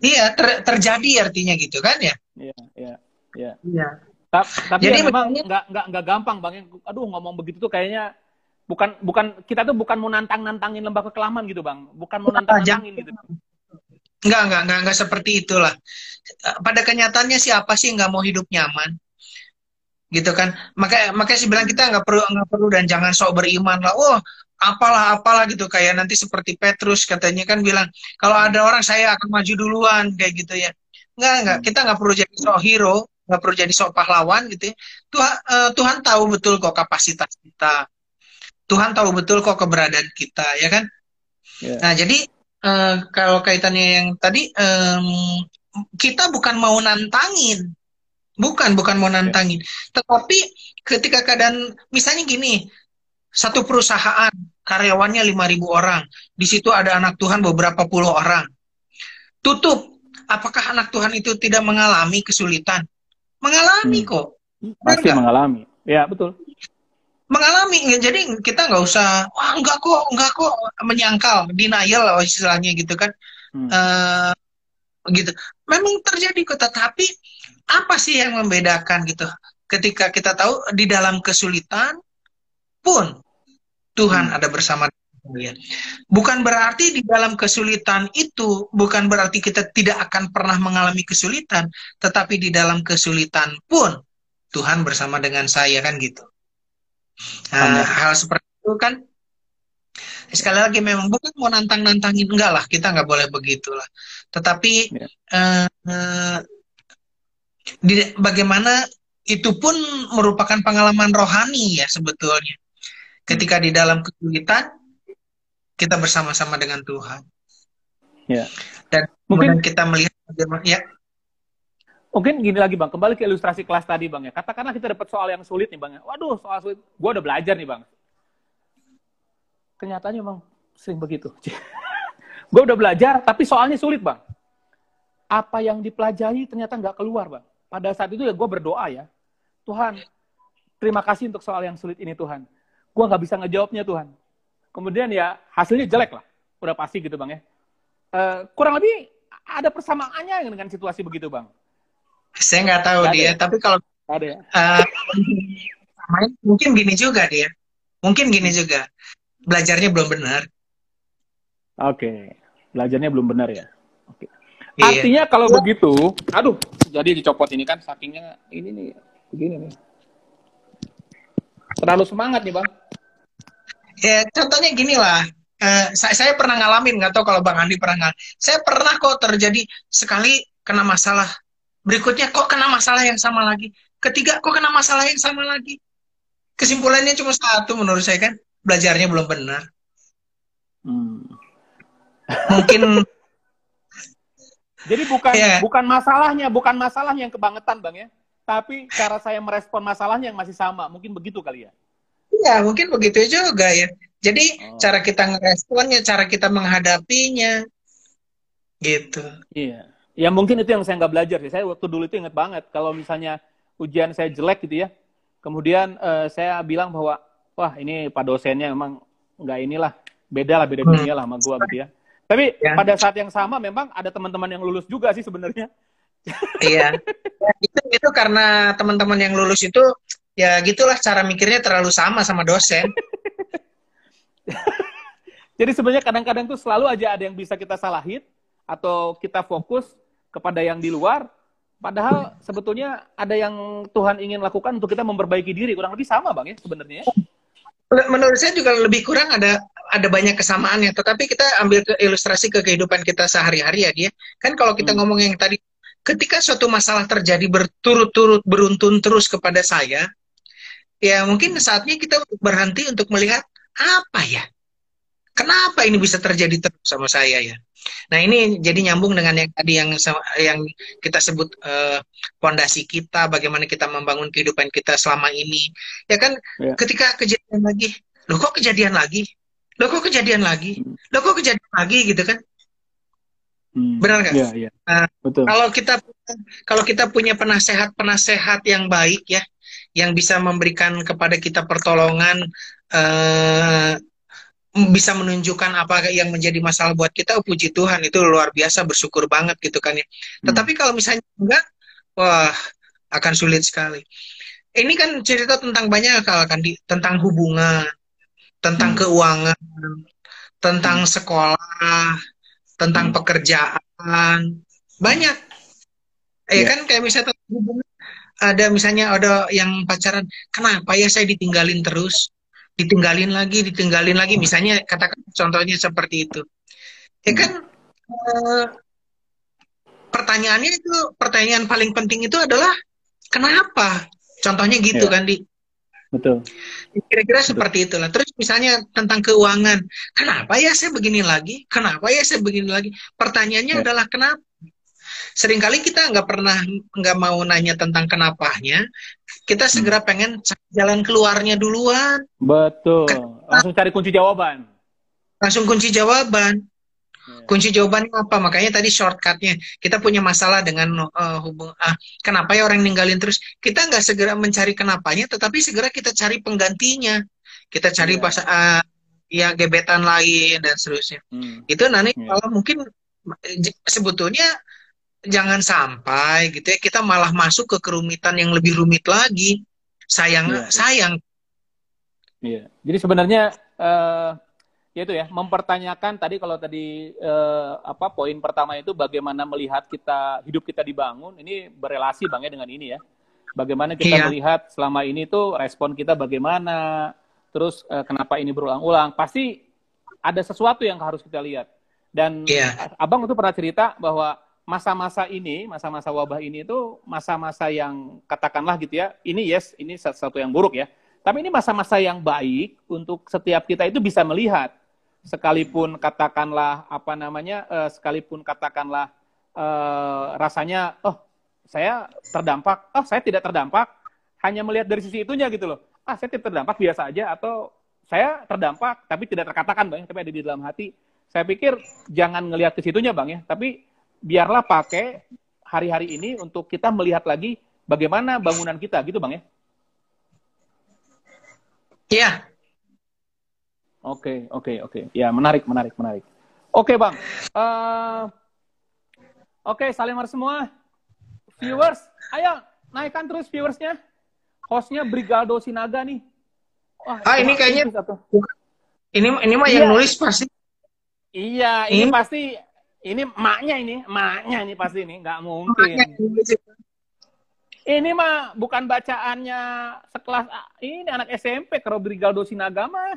Iya, ter, terjadi artinya gitu kan ya? Iya, iya, iya. Iya. Tapi Jadi ya memang nggak nggak nggak gampang bang. Aduh ngomong begitu tuh kayaknya bukan bukan kita tuh bukan mau nantang nantangin lembah kekelaman gitu bang. Bukan mau nantang nantangin gitu. Enggak, enggak, enggak, enggak seperti itulah. Pada kenyataannya siapa sih nggak mau hidup nyaman? Gitu kan. Makanya makanya sih bilang kita nggak perlu nggak perlu dan jangan sok beriman lah. Oh, apalah apalah gitu kayak nanti seperti Petrus katanya kan bilang kalau ada orang saya akan maju duluan kayak gitu ya nggak nggak kita nggak perlu jadi sok hero nggak perlu jadi sok pahlawan gitu ya. Tuhan uh, Tuhan tahu betul kok kapasitas kita Tuhan tahu betul kok keberadaan kita ya kan yeah. nah jadi uh, kalau kaitannya yang tadi um, kita bukan mau nantangin bukan bukan mau ya. nantangin yeah. tetapi ketika keadaan misalnya gini satu perusahaan karyawannya 5.000 orang. Di situ ada anak Tuhan beberapa puluh orang. Tutup. Apakah anak Tuhan itu tidak mengalami kesulitan? Mengalami hmm. kok. Pasti mengalami. Ya, betul. Mengalami. Jadi kita nggak usah, wah enggak kok, enggak kok menyangkal, denial lah istilahnya gitu kan. Hmm. Uh, gitu. Memang terjadi kok, tetapi apa sih yang membedakan gitu? Ketika kita tahu di dalam kesulitan pun Tuhan hmm. ada bersama kalian. Bukan berarti di dalam kesulitan itu, bukan berarti kita tidak akan pernah mengalami kesulitan, tetapi di dalam kesulitan pun Tuhan bersama dengan saya kan gitu. Nah, hal seperti itu kan sekali lagi memang bukan mau nantang-nantangin enggak lah kita nggak boleh begitulah tetapi yeah. uh, uh, di, bagaimana itu pun merupakan pengalaman rohani ya sebetulnya ketika di dalam kesulitan kita bersama-sama dengan Tuhan ya dan mungkin kita melihat bagaimana ya Mungkin gini lagi bang, kembali ke ilustrasi kelas tadi bang ya. Katakanlah kita dapat soal yang sulit nih bang ya. Waduh soal sulit, gue udah belajar nih bang. Kenyataannya bang sering begitu. gue udah belajar, tapi soalnya sulit bang. Apa yang dipelajari ternyata nggak keluar bang. Pada saat itu ya gue berdoa ya. Tuhan, terima kasih untuk soal yang sulit ini Tuhan. Gue nggak bisa ngejawabnya Tuhan. Kemudian ya hasilnya jelek lah. Udah pasti gitu bang ya. Uh, kurang lebih ada persamaannya dengan situasi begitu bang saya nggak tahu dia, ya? tapi kalau ada ya? uh, mungkin gini juga dia. Mungkin gini juga. Belajarnya belum benar. Oke. Okay. Belajarnya belum benar ya. Oke. Okay. Iya. Artinya kalau begitu, aduh, jadi dicopot ini kan sakingnya ini nih, begini nih. Terlalu semangat nih, Bang. Ya, contohnya gini lah. Uh, saya, saya pernah ngalamin, nggak tahu kalau Bang Andi pernah ngalamin. Saya pernah kok terjadi sekali kena masalah Berikutnya kok kena masalah yang sama lagi. Ketiga kok kena masalah yang sama lagi. Kesimpulannya cuma satu menurut saya kan. Belajarnya belum benar. Hmm. Mungkin Jadi bukan yeah. bukan masalahnya, bukan masalahnya yang kebangetan, Bang ya. Tapi cara saya merespon masalahnya yang masih sama. Mungkin begitu kali ya. Iya, mungkin begitu juga ya. Jadi oh. cara kita ngeresponnya, cara kita menghadapinya gitu. Iya. Ya mungkin itu yang saya nggak belajar sih. Saya waktu dulu itu inget banget kalau misalnya ujian saya jelek gitu ya. Kemudian uh, saya bilang bahwa wah ini pak dosennya memang nggak inilah beda lah beda hmm. dunia lah sama gua gitu ya. Tapi ya. pada saat yang sama memang ada teman-teman yang lulus juga sih sebenarnya. Iya. Ya, itu itu karena teman-teman yang lulus itu ya gitulah cara mikirnya terlalu sama sama dosen. Jadi sebenarnya kadang-kadang tuh selalu aja ada yang bisa kita salahin atau kita fokus kepada yang di luar, padahal sebetulnya ada yang Tuhan ingin lakukan untuk kita memperbaiki diri. Kurang lebih sama, Bang, ya sebenarnya. Ya? Menurut saya juga lebih kurang ada ada banyak kesamaannya, tetapi kita ambil ke ilustrasi ke kehidupan kita sehari-hari ya dia. Kan kalau kita hmm. ngomong yang tadi ketika suatu masalah terjadi berturut-turut beruntun terus kepada saya, ya mungkin saatnya kita berhenti untuk melihat apa ya? Kenapa ini bisa terjadi terus sama saya ya? Nah ini jadi nyambung dengan yang tadi yang yang kita sebut pondasi uh, kita, bagaimana kita membangun kehidupan kita selama ini, ya kan? Ya. Ketika kejadian lagi, lo kok kejadian lagi? Lo kok kejadian lagi? Hmm. Lo kok kejadian lagi gitu kan? Hmm. Benar nggak? Ya, ya. Nah, Betul. Kalau kita kalau kita punya penasehat penasehat yang baik ya, yang bisa memberikan kepada kita pertolongan uh, bisa menunjukkan apa yang menjadi masalah buat kita, oh, puji Tuhan itu luar biasa bersyukur banget gitu kan ya. Hmm. Tetapi kalau misalnya enggak, wah akan sulit sekali. Ini kan cerita tentang banyak hal kan di, tentang hubungan, tentang hmm. keuangan, tentang hmm. sekolah, tentang hmm. pekerjaan, banyak. Ya yeah. kan kayak misalnya hubungan ada misalnya ada yang pacaran, kenapa ya saya ditinggalin terus? ditinggalin lagi, ditinggalin lagi. Misalnya katakan contohnya seperti itu. Ya kan eh, pertanyaannya itu pertanyaan paling penting itu adalah kenapa? Contohnya gitu ya. kan di Betul. Kira-kira seperti itulah. Terus misalnya tentang keuangan, kenapa ya saya begini lagi? Kenapa ya saya begini lagi? Pertanyaannya ya. adalah kenapa? Seringkali kita nggak pernah nggak mau nanya tentang kenapanya, kita segera pengen jalan keluarnya duluan. Betul. Langsung cari kunci jawaban. Langsung kunci jawaban. Ya. Kunci jawabannya apa? Makanya tadi shortcutnya kita punya masalah dengan uh, hubung. Ah, kenapa ya orang ninggalin terus? Kita nggak segera mencari kenapanya, tetapi segera kita cari penggantinya. Kita cari ya. pas uh, ya gebetan lain dan seterusnya. Hmm. Itu nanti ya. kalau mungkin sebetulnya jangan sampai gitu ya kita malah masuk ke kerumitan yang lebih rumit lagi. Sayang iya. sayang. Iya. Jadi sebenarnya uh, ya itu ya mempertanyakan tadi kalau tadi uh, apa poin pertama itu bagaimana melihat kita hidup kita dibangun ini berelasi bang ya dengan ini ya. Bagaimana kita iya. melihat selama ini tuh respon kita bagaimana, terus uh, kenapa ini berulang-ulang? Pasti ada sesuatu yang harus kita lihat. Dan Iya. abang itu pernah cerita bahwa masa-masa ini, masa-masa wabah ini itu masa-masa yang katakanlah gitu ya, ini yes, ini sesuatu yang buruk ya. Tapi ini masa-masa yang baik untuk setiap kita itu bisa melihat. Sekalipun katakanlah apa namanya, eh, sekalipun katakanlah eh, rasanya, oh saya terdampak, oh saya tidak terdampak, hanya melihat dari sisi itunya gitu loh. Ah saya tidak terdampak biasa aja atau saya terdampak tapi tidak terkatakan bang, tapi ada di dalam hati. Saya pikir jangan ngelihat ke situnya bang ya, tapi biarlah pakai hari-hari ini untuk kita melihat lagi bagaimana bangunan kita gitu bang ya. Iya. Oke oke oke, ya menarik menarik menarik. Oke bang, Eh, oke salimar semua, viewers, ayo naikkan terus viewersnya. Hostnya Brigaldo Sinaga nih. Wah, Ah, ini kayaknya- satu. Ini ini mah yang Iya. nulis pasti. Iya, ini Ini- pasti ini emaknya ini, emaknya ini pasti ini nggak mungkin. Ini mah bukan bacaannya sekelas ah, ini anak SMP kalau Brigaldo Sinaga mah.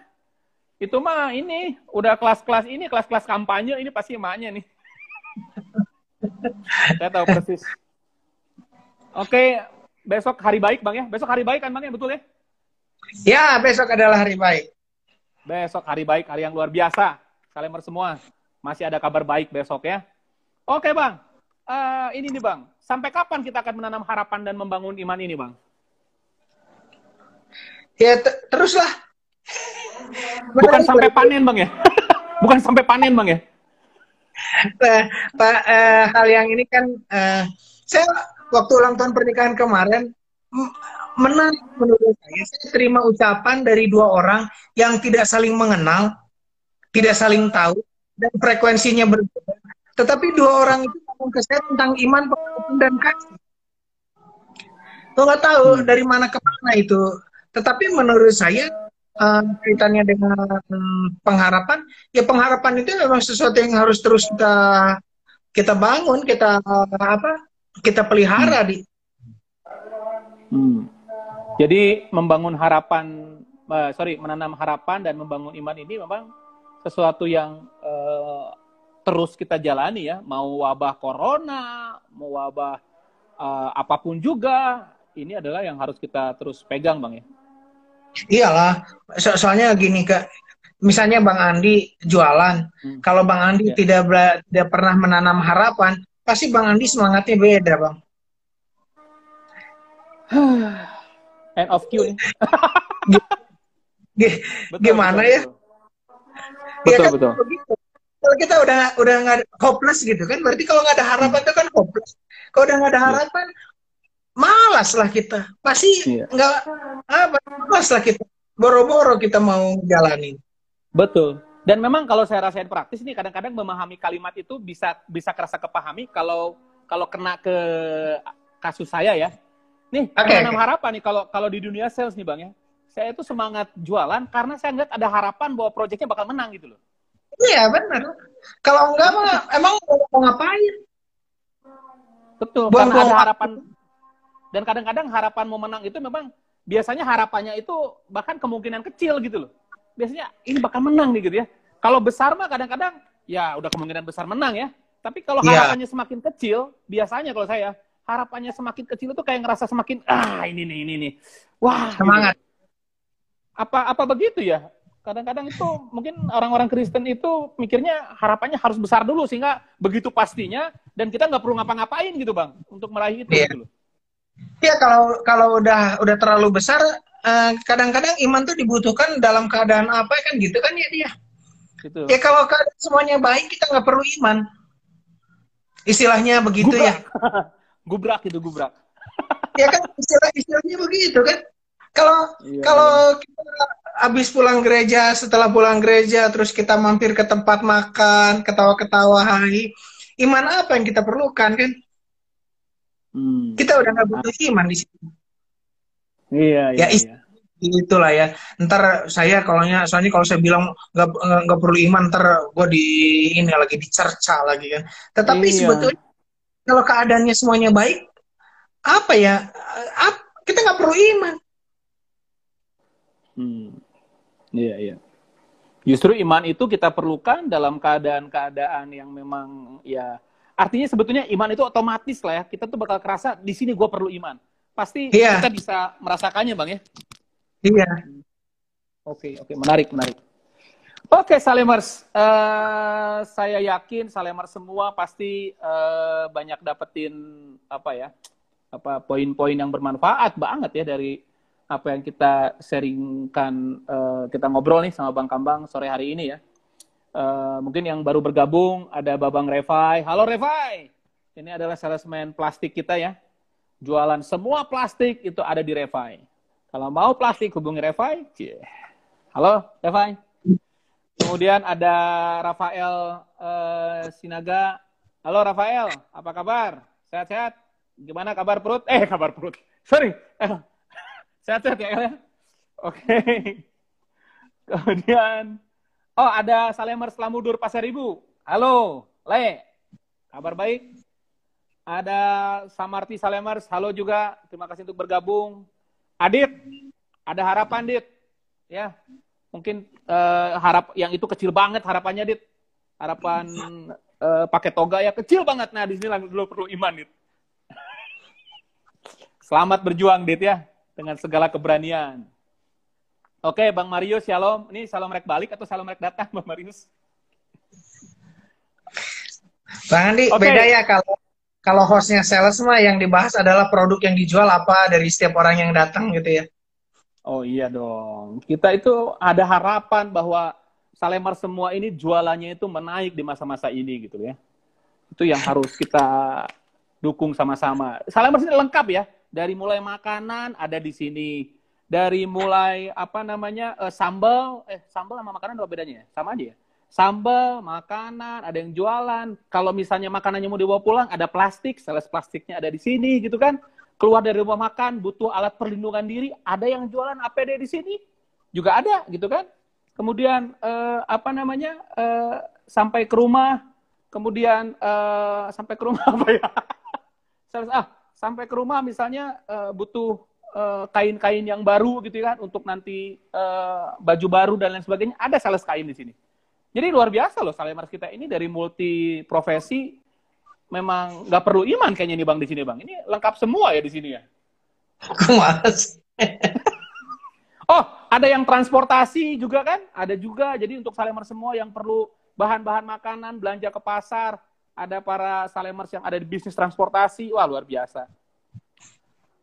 Itu mah ini udah kelas-kelas ini, kelas-kelas kampanye ini pasti emaknya nih. Saya tahu persis. Oke, besok hari baik Bang ya. Besok hari baik kan Bang ya, betul ya? Ya, besok adalah hari baik. Besok hari baik, hari yang luar biasa. Kalian semua masih ada kabar baik besok ya. Oke bang, Eh, ini nih bang. Sampai kapan kita akan menanam harapan dan membangun iman ini bang? Ya te- teruslah. Bukan sampai panen bang ya? Bukan sampai panen bang ya? Eh, Pak, eh, hal yang ini kan eh, saya waktu ulang tahun pernikahan kemarin menarik menurut saya. Saya terima ucapan dari dua orang yang tidak saling mengenal, tidak saling tahu, dan frekuensinya berbeda. Tetapi dua orang itu ngomong ke saya tentang iman, pengharapan, dan kasih. Tuh nggak tahu dari mana ke mana itu. Tetapi menurut saya eh, kaitannya dengan pengharapan, ya pengharapan itu memang sesuatu yang harus terus kita kita bangun, kita apa? Kita pelihara di Hmm. Jadi membangun harapan, eh, sorry, menanam harapan dan membangun iman ini memang sesuatu yang eh, terus kita jalani ya. Mau wabah corona, mau wabah eh, apa pun juga, ini adalah yang harus kita terus pegang bang ya. Iyalah, so- soalnya gini Kak. Misalnya Bang Andi jualan, Hmm. kalau Bang Andi Ya. tidak tidak pernah menanam harapan, pasti Bang Andi semangatnya beda, Bang. End of queue nih. G- Betul, Gimana betul, ya? betul. Ya Betul, kan betul. begitu. Kalau kita udah udah nggak hopeless gitu kan, berarti kalau nggak ada harapan itu kan hopeless. Kalau udah nggak ada Iya. harapan, malas lah kita. Pasti Iya. nggak apa, malas lah kita. Boro-boro kita mau jalanin. Betul. Dan memang kalau saya rasain praktis nih kadang-kadang memahami kalimat itu bisa bisa kerasa kepahami kalau kalau kena ke kasus saya ya. Nih, menanam oke. harapan nih kalau kalau di dunia sales nih Bang ya. Saya itu semangat jualan karena saya ngeliat ada harapan bahwa proyeknya bakal menang gitu loh. Iya benar. Kalau enggak mah emang mau ngapain? Betul, Buang- karena ada harapan dan kadang-kadang harapan mau menang itu memang biasanya harapannya itu bahkan kemungkinan kecil gitu loh. Biasanya ini bakal menang nih gitu ya. Kalau besar mah kadang-kadang ya udah kemungkinan besar menang ya. Tapi kalau Iya. harapannya semakin kecil, biasanya kalau saya harapannya semakin kecil itu kayak ngerasa semakin ah ini nih ini nih. Wah, gitu. Apa apa begitu ya? Kadang-kadang itu mungkin orang-orang Kristen itu mikirnya harapannya harus besar dulu sehingga begitu pastinya dan kita nggak perlu ngapa-ngapain gitu bang untuk meraih itu Iya. gitu loh. Ya kalau kalau udah udah terlalu besar, eh, kadang-kadang iman tuh dibutuhkan dalam keadaan apa kan gitu kan ya dia. Gitu. Ya kalau keadaan semuanya baik kita nggak perlu iman. Istilahnya begitu ya. gubrak itu gubrak. Ya kan istilah istilahnya begitu kan. Kalau Iya, kalau kita habis pulang gereja, setelah pulang gereja, terus kita mampir ke tempat makan, ketawa-ketawa, hai. Iman apa yang kita perlukan kan? Hmm. Kita udah nggak butuh iman di situ. Iya, iya, Ya, is- iya. itulah ya ntar saya kalau soalnya kalau saya bilang nggak nggak- perlu iman ntar gue di ini lagi dicerca lagi kan tetapi Iya. sebetulnya kalau keadaannya semuanya baik apa ya ap- kita nggak perlu iman Hmm. Iya, iya. Justru iman itu kita perlukan dalam keadaan-keadaan yang memang ya artinya sebetulnya iman itu otomatis lah ya. Kita tuh bakal kerasa di sini gue perlu iman. Pasti yeah. kita bisa merasakannya bang ya. Iya. Oke oke menarik menarik. Oke Salemers, uh, saya yakin Salemers semua pasti uh, banyak dapetin apa ya apa poin-poin yang bermanfaat banget ya dari apa yang kita sharingkan uh, kita ngobrol nih sama Bang Kambang sore hari ini ya. Uh, mungkin yang baru bergabung ada Babang Revai. Halo Revai. Ini adalah salesman plastik kita ya. Jualan semua plastik itu ada di Revai. Kalau mau plastik hubungi Revai. Yeah. Halo Revai. Kemudian ada Rafael uh, Sinaga. Halo Rafael, apa kabar? Sehat-sehat? Gimana kabar perut? Eh, kabar perut. Sorry. Sehat-sehat ya, El ya? Oke. Okay. Kemudian, oh ada Salemer Selamudur Pasar Ibu. Halo, Le. Kabar baik? Ada Samarti Salemers, halo juga. Terima kasih untuk bergabung. Adit, ada harapan, Dit. Ya, mungkin uh, harap yang itu kecil banget harapannya, Dit. Harapan uh, pakai toga ya kecil banget. Nah, di sini dulu perlu iman, Dit. Selamat berjuang, Dit ya dengan segala keberanian. Oke, Bang Marius, shalom. Ini shalom rek balik atau shalom rek datang, Bang Marius? Bang Andi, okay. beda ya kalau kalau hostnya sales mah yang dibahas adalah produk yang dijual apa dari setiap orang yang datang gitu ya. Oh iya dong. Kita itu ada harapan bahwa Salemar semua ini jualannya itu menaik di masa-masa ini gitu ya. Itu yang harus kita dukung sama-sama. Salemar ini lengkap ya dari mulai makanan ada di sini. Dari mulai apa namanya uh, sambal, eh sambal sama makanan apa bedanya? Sama aja ya. Sambal, makanan, ada yang jualan. Kalau misalnya makanannya mau dibawa pulang, ada plastik, sales plastiknya ada di sini gitu kan. Keluar dari rumah makan, butuh alat perlindungan diri, ada yang jualan APD di sini, juga ada gitu kan. Kemudian uh, apa namanya uh, sampai ke rumah, kemudian uh, sampai ke rumah apa ya? ah sampai ke rumah misalnya uh, butuh eh, kain-kain uh, yang baru gitu kan untuk nanti uh, baju baru dan lain sebagainya ada sales kain di sini. Jadi luar biasa loh Salemars kita ini dari multi profesi memang nggak perlu iman kayaknya nih bang di sini bang. Ini lengkap semua ya di sini ya. Mas. oh ada yang transportasi juga kan? Ada juga. Jadi untuk Salemars semua yang perlu bahan-bahan makanan belanja ke pasar ada para salemers yang ada di bisnis transportasi, wah luar biasa.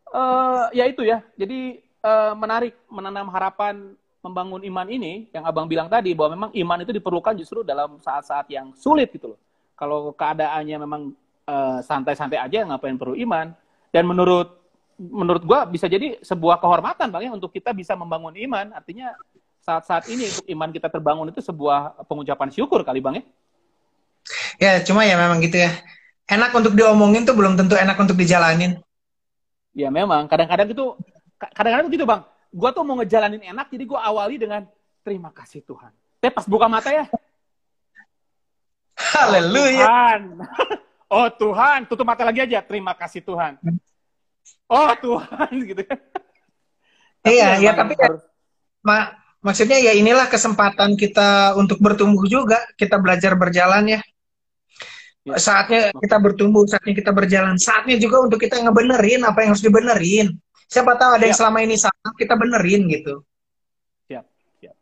Uh, ya itu ya, jadi uh, menarik menanam harapan membangun iman ini yang abang bilang tadi bahwa memang iman itu diperlukan justru dalam saat-saat yang sulit gitu loh. Kalau keadaannya memang santai santai-santai aja ngapain perlu iman? Dan menurut menurut gua bisa jadi sebuah kehormatan bang ya untuk kita bisa membangun iman. Artinya saat-saat ini untuk iman kita terbangun itu sebuah pengucapan syukur kali bang ya. Ya, cuma ya memang gitu ya. Enak untuk diomongin tuh belum tentu enak untuk dijalanin. Ya memang, kadang-kadang itu, kadang-kadang gitu bang. Gue tuh mau ngejalanin enak, jadi gue awali dengan terima kasih Tuhan. Tapi pas buka mata ya, Haleluya. Oh Tuhan. oh Tuhan, tutup mata lagi aja. Terima kasih Tuhan. Oh Tuhan, gitu kan. Iya, ya, tapi ya, ma maksudnya ya inilah kesempatan kita untuk bertumbuh juga. Kita belajar berjalan ya. Ya. Saatnya kita bertumbuh, saatnya kita berjalan, saatnya juga untuk kita ngebenerin apa yang harus dibenerin. Siapa tahu ada yang selama ini salah, kita benerin gitu. Siap, siap.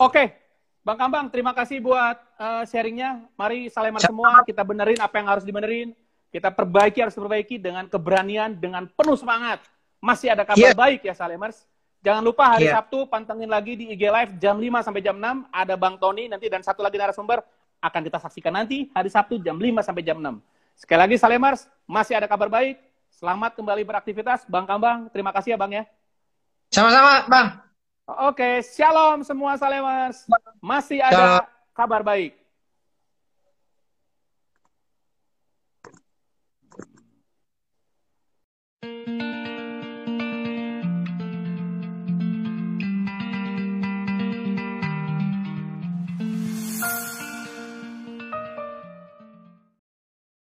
Oke, Bang Kambang, terima kasih buat uh, sharingnya. Mari Salemar semua, kita benerin apa yang harus dibenerin. Kita perbaiki, harus perbaiki dengan keberanian, dengan penuh semangat. Masih ada kabar yeah. baik ya Salemers. Jangan lupa hari yeah. Sabtu pantengin lagi di IG Live jam 5 sampai jam 6 ada Bang Tony nanti dan satu lagi narasumber akan kita saksikan nanti hari Sabtu jam 5 sampai jam 6. Sekali lagi Salemars, masih ada kabar baik. Selamat kembali beraktivitas, Bang Kambang. Terima kasih ya, Bang ya. Sama-sama, Bang. Oke, shalom semua Salemars. Masih ada shalom. kabar baik.